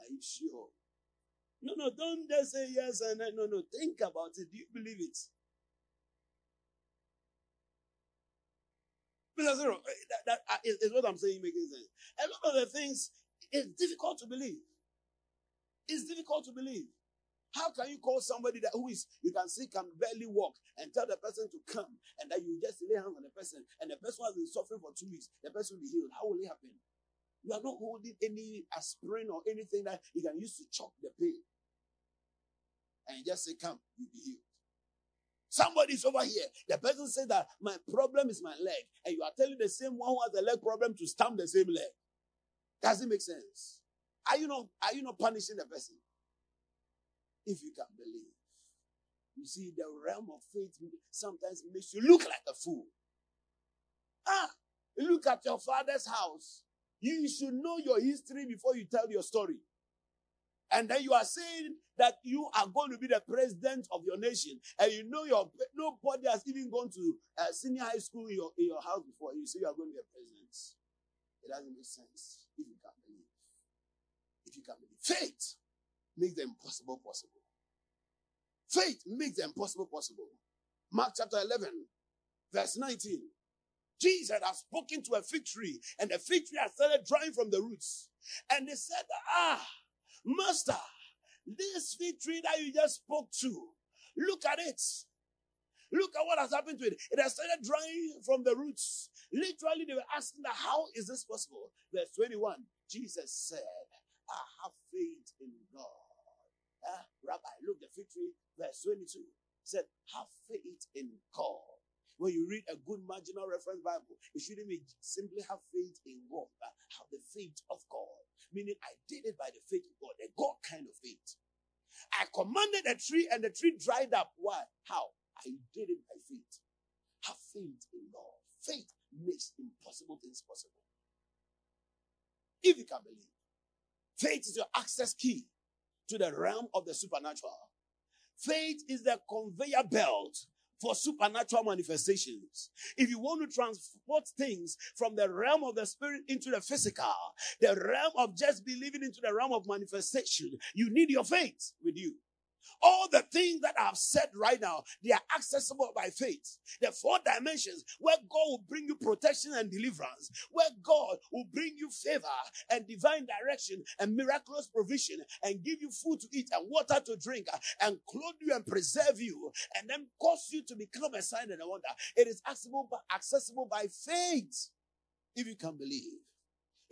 Are you sure? No, no, don't just say yes and then. No, no, think about it. Do you believe it? Because you know, eh, that, that ah, is, is what I'm saying making sense. A lot of the things, it's difficult to believe. It's difficult to believe. How can you call somebody that who is you can see can barely walk and tell the person to come and that you just lay hands on the person and the person has been suffering for two weeks, the person will be healed? How will it happen? You are not holding any aspirin or anything that you can use to chop the pain. And just say, Come, you'll be healed. Somebody's over here. The person says that my problem is my leg, and you are telling the same one who has a leg problem to stamp the same leg. Does it make sense? Are you not are you not punishing the person? if you can believe. You see, the realm of faith sometimes makes you look like a fool. Ah, look at your father's house. You should know your history before you tell your story. And then you are saying that you are going to be the president of your nation, and you know your nobody has even gone to senior high school in your, in your house before. You say you are going to be a president. It doesn't make sense if you can believe. If you can believe, faith makes the impossible possible. Faith makes the impossible possible. Mark chapter 11, verse 19. Jesus has spoken to a fig tree, and the fig tree has started drying from the roots. And they said, Ah, Master, this fig tree that you just spoke to, look at it. Look at what has happened to it. It has started drying from the roots. Literally, they were asking, How is this possible? Verse 21 Jesus said, I have faith in God. Uh, Rabbi, look, the fig tree, verse 22 said, Have faith in God. When you read a good marginal reference Bible, it shouldn't be simply have faith in God, but have the faith of God. Meaning, I did it by the faith of God, the God kind of faith. I commanded a tree and the tree dried up. Why? How? I did it by faith. Have faith in God. Faith makes impossible things possible. If you can believe. Faith is your access key to the realm of the supernatural. Faith is the conveyor belt for supernatural manifestations. If you want to transport things from the realm of the spirit into the physical, the realm of just believing into the realm of manifestation, you need your faith with you. All the things that I've said right now, they are accessible by faith. The four dimensions where God will bring you protection and deliverance, where God will bring you favor and divine direction and miraculous provision and give you food to eat and water to drink and clothe you and preserve you and then cause you to become a sign and a wonder. It is accessible, accessible by faith if you can believe.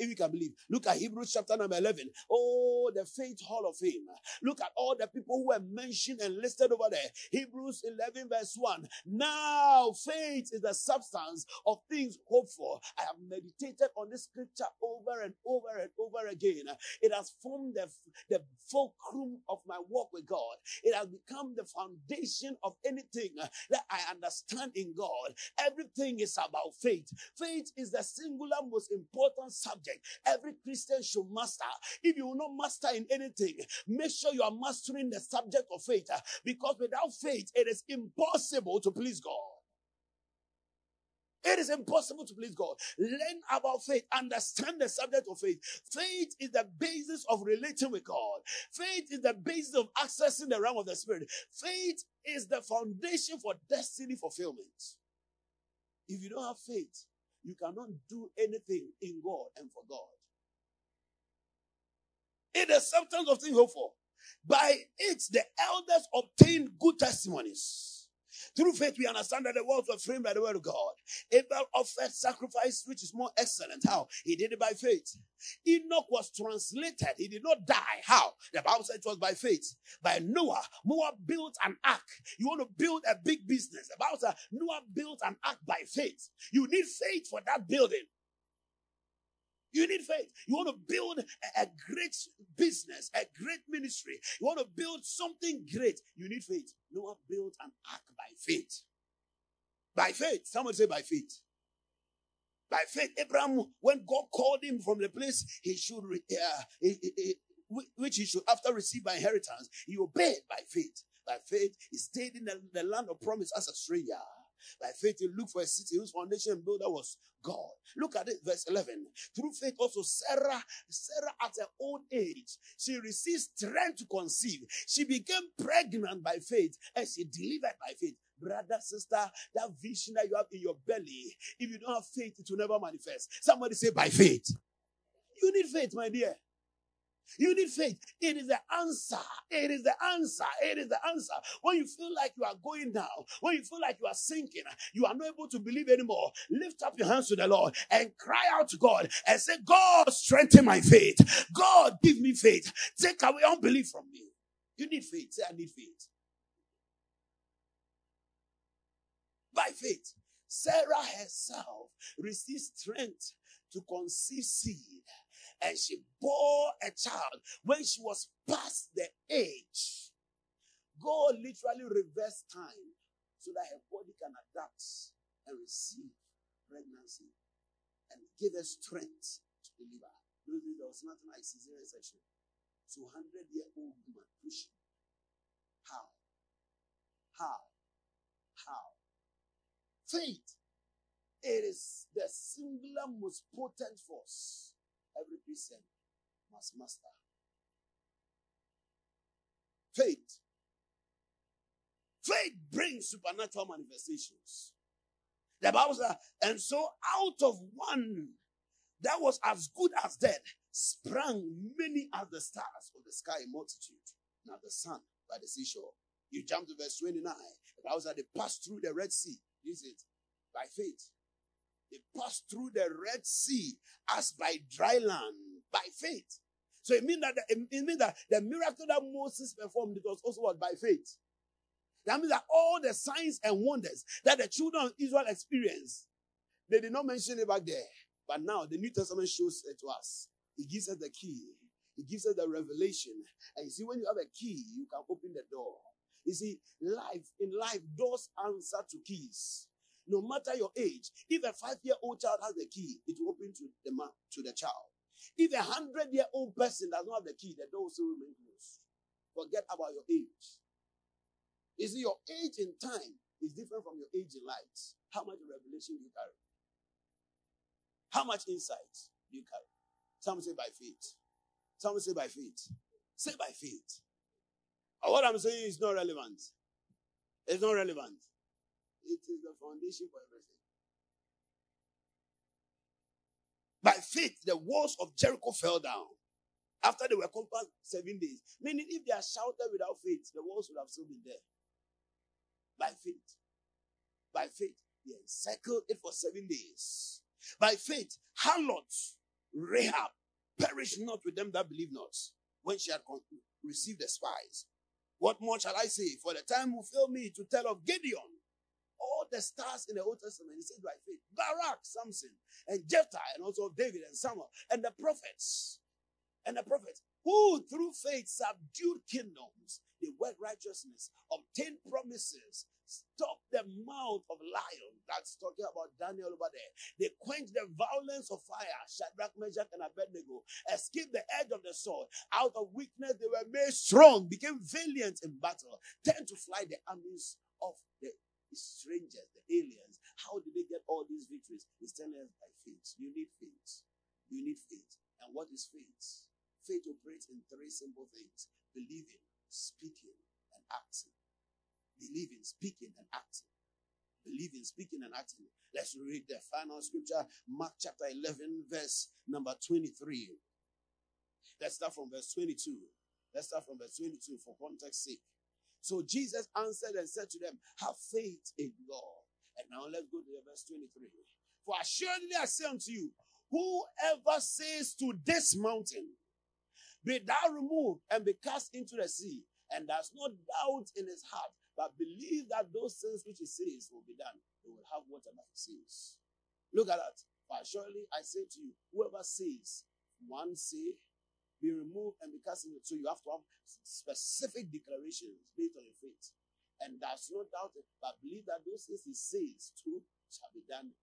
If you can believe. Look at Hebrews chapter number 11. Oh, the faith hall of fame. Look at all the people who were mentioned and listed over there. Hebrews 11 verse 1. Now faith is the substance of things hoped for. I have meditated on this scripture over and over and over again. It has formed the, the fulcrum of my walk with God. It has become the foundation of anything that I understand in God. Everything is about faith. Faith is the singular most important subject every Christian should master. If you will not master in anything, make sure you are mastering the subject of faith uh, because without faith, it is impossible to please God. It is impossible to please God. Learn about faith. Understand the subject of faith. Faith is the basis of relating with God. Faith is the basis of accessing the realm of the spirit. Faith is the foundation for destiny fulfillment. If you don't have faith, you cannot do anything in God and for God. It is substance of things hoped for. By it, the elders obtained good testimonies. Through faith, we understand that the worlds were framed by the word of God. Abel offered sacrifice, which is more excellent. How? He did it by faith. Enoch was translated. He did not die. How? The Bible said it was by faith. By Noah, Noah built an ark. You want to build a big business. The Bible said Noah built an ark by faith. You need faith for that building. You need faith. You want to build a, great business, a great ministry. You want to build something great. You need faith. Noah built an ark by faith. By faith. Someone say by faith. By faith, Abraham, when God called him from the place he should, uh, he, he, which he should after receive by inheritance, he obeyed by faith. By faith, he stayed in the, the land of promise as a stranger. By faith, he looked for a city whose foundation builder was God. Look at it, verse 11. Through faith, also Sarah, Sarah at her old age, she received strength to conceive. She became pregnant by faith and she delivered by faith. Brother, sister, that vision that you have in your belly, if you don't have faith, it will never manifest. Somebody say, by faith. You need faith, my dear. You need faith. It is the answer. It is the answer. It is the answer. When you feel like you are going down, when you feel like you are sinking, you are not able to believe anymore, lift up your hands to the Lord and cry out to God and say, God, strengthen my faith. God, give me faith. Take away unbelief from me. You need faith. Say, I need faith. By faith, Sarah herself received strength to conceive seed and she bore a child when she was past the age. God literally reversed time so that her body can adapt and receive pregnancy and give her strength to deliver. There was nothing like cesarean section. So 100 year old woman pushing. How? How? How? Faith. It is the singular most potent force every Christian must master. Faith. Faith brings supernatural manifestations. The Bible says, and so out of one that was as good as dead sprang many as the stars of the sky multitude. Now the sun by the seashore. You jump to verse 29. The Bible says they passed through the Red Sea. Is it by faith. They passed through the Red Sea as by dry land by faith. So it means that the, it means that the miracle that Moses performed it was also what by faith. That means that all the signs and wonders that the children of Israel experienced, they did not mention it back there. But now the New Testament shows it to us. It gives us the key. It gives us the revelation. And you see, when you have a key, you can open the door. You see, life in life, doors answer to keys no matter your age. If a five year old child has the key, it will open to the man, to the child. If a hundred year old person does not have the key, the door will remain closed. Forget about your age. You see, your age in time is different from your age in light. How much revelation you carry? How much insight do you carry? Some say by faith. Some say by faith. Say by faith. what I'm saying is not relevant. It's not relevant. It is the foundation for everything. By faith, the walls of Jericho fell down after they were compassed seven days. Meaning, if they are shouted without faith, the walls would have still been there. By faith. By faith, they encircled it for seven days. By faith, Harlot, Rahab, perished not with them that believe not when she had received the spies. What more shall I say? For the time will fail me to tell of Gideon the stars in the Old Testament, he said by faith. Barak, Samson, and Jephthah, and also David and Samuel, and the prophets. And the prophets who through faith subdued kingdoms, they worked righteousness, obtained promises, stopped the mouth of lions. That's talking about Daniel over there. They quenched the violence of fire. Shadrach, Meshach, and Abednego escaped the edge of the sword. Out of weakness, they were made strong, became valiant in battle, turned to fly the armies of strangers, the aliens. How did they get all these victories? He's telling us by faith. You need faith. You need faith. And what is faith? Faith operates in three simple things believing, speaking, and acting. Believing, speaking, and acting. Believing, speaking, and acting. Let's read the final scripture, Mark chapter 11, verse number 23. Let's start from verse 22. Let's start from verse 22 for context sake. So Jesus answered and said to them, Have faith in God. And now let's go to verse 23. For assuredly I say unto you, whoever says to this mountain, Be thou removed and be cast into the sea, and does not doubt in his heart, but believe that those things which he says will be done, he will have whatever he says. Look at that. For surely I say to you, whoever says, one say, be removed and be cast into. So you have to have specific declarations based on your faith. And there's no doubt but believe that those things he says too shall be done.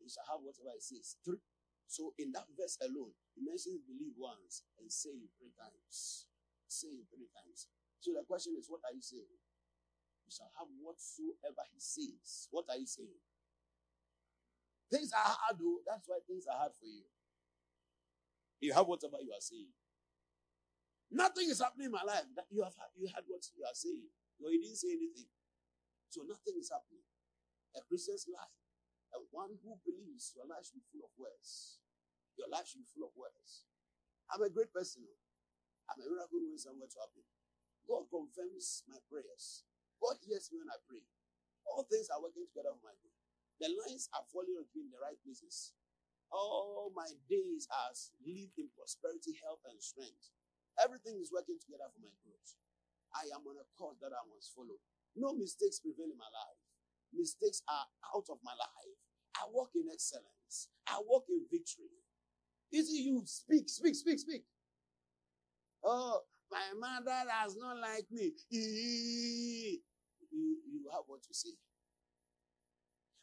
He shall have whatever he says. Three. So in that verse alone, he mentions believe once and say it three times. Say it three times. So the question is, what are you saying? You shall have whatsoever he says. What are you saying? Things are hard, though. That's why things are hard for you. You have whatever you are saying. Nothing is happening in my life. That you have you had what you are saying. No, you didn't say anything. So nothing is happening. A Christian's life, and one who believes your life should be full of words. Your life should be full of words. I'm a great person. I'm a miracle when somewhere to happen. God confirms my prayers. God hears me when I pray. All things are working together for my good. The lines are falling on me in the right places. All my days are lived in prosperity, health, and strength. Everything is working together for my growth. I am on a course that I must follow. No mistakes prevail in my life. Mistakes are out of my life. I walk in excellence. I walk in victory. Is it you? Speak, speak, speak, speak. Oh, my mother does not like me. You, you have what to say.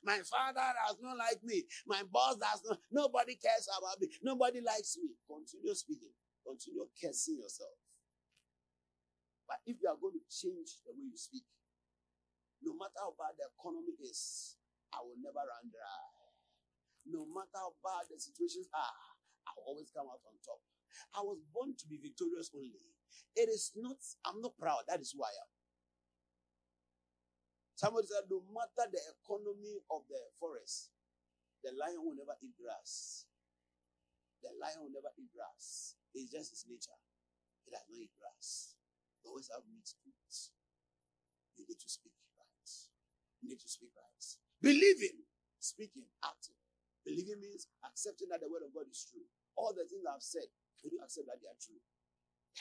My father does not like me. My boss does not. Nobody cares about me. Nobody likes me. Continue speaking. Continue cursing yourself. But if you are going to change the way you speak, no matter how bad the economy is, I will never run dry. No matter how bad the situations are, I will always come out on top. I was born to be victorious only. It is not, I'm not proud. That is who I am. Somebody said, no matter the economy of the forest, the lion will never eat grass. The lion will never eat grass. It's just his nature. It does not eat grass. It always have meat to eat. You need to speak right. You need to speak right. Believing, speaking, acting. Believing means accepting that the word of God is true. All the things I've said, can you accept that they are true?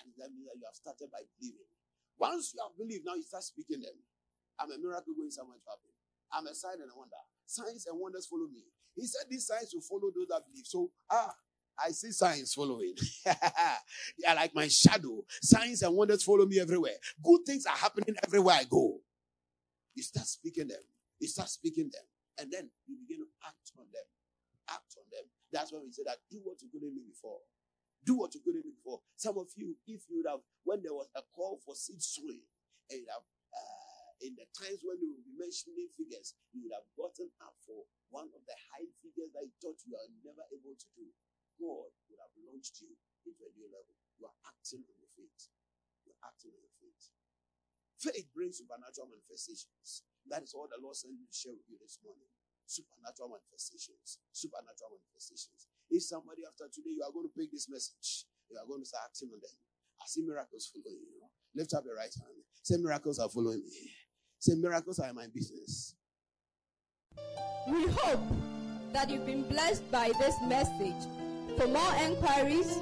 And that means that you have started by believing. Once you have believed, now you start speaking them. I'm a miracle going somewhere to happen. I'm a sign and a wonder. Signs and wonders follow me. He said these signs will follow those that believe. So, ah, I see signs following. they are like my shadow. Signs and wonders follow me everywhere. Good things are happening everywhere I go. You start speaking them. You start speaking them. And then you begin to act on them. Act on them. That's when we say that do what you couldn't do before. Do what you couldn't do before. Some of you, if you would have, when there was a call for seed sowing, and have uh, in the times when you will be mentioning figures, you would have gotten up for one of the high figures that you thought you are never able to do. God would have launched you into a new level. You are acting on your faith. You are acting on your faith. Faith brings supernatural manifestations. That is all the Lord sent me to share with you this morning. Supernatural manifestations. Supernatural manifestations. If somebody after today you are going to pick this message, you are going to start acting on them. I see miracles following you. Lift up your right hand. Say miracles are following me. Say, miracles are in my business. We hope that you've been blessed by this message. For more enquiries,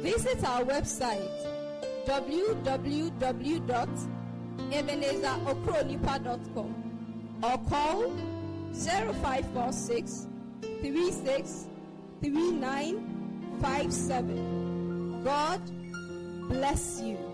visit our website www.ebenezerokronipa.com or call 0546 36 3957. God bless you.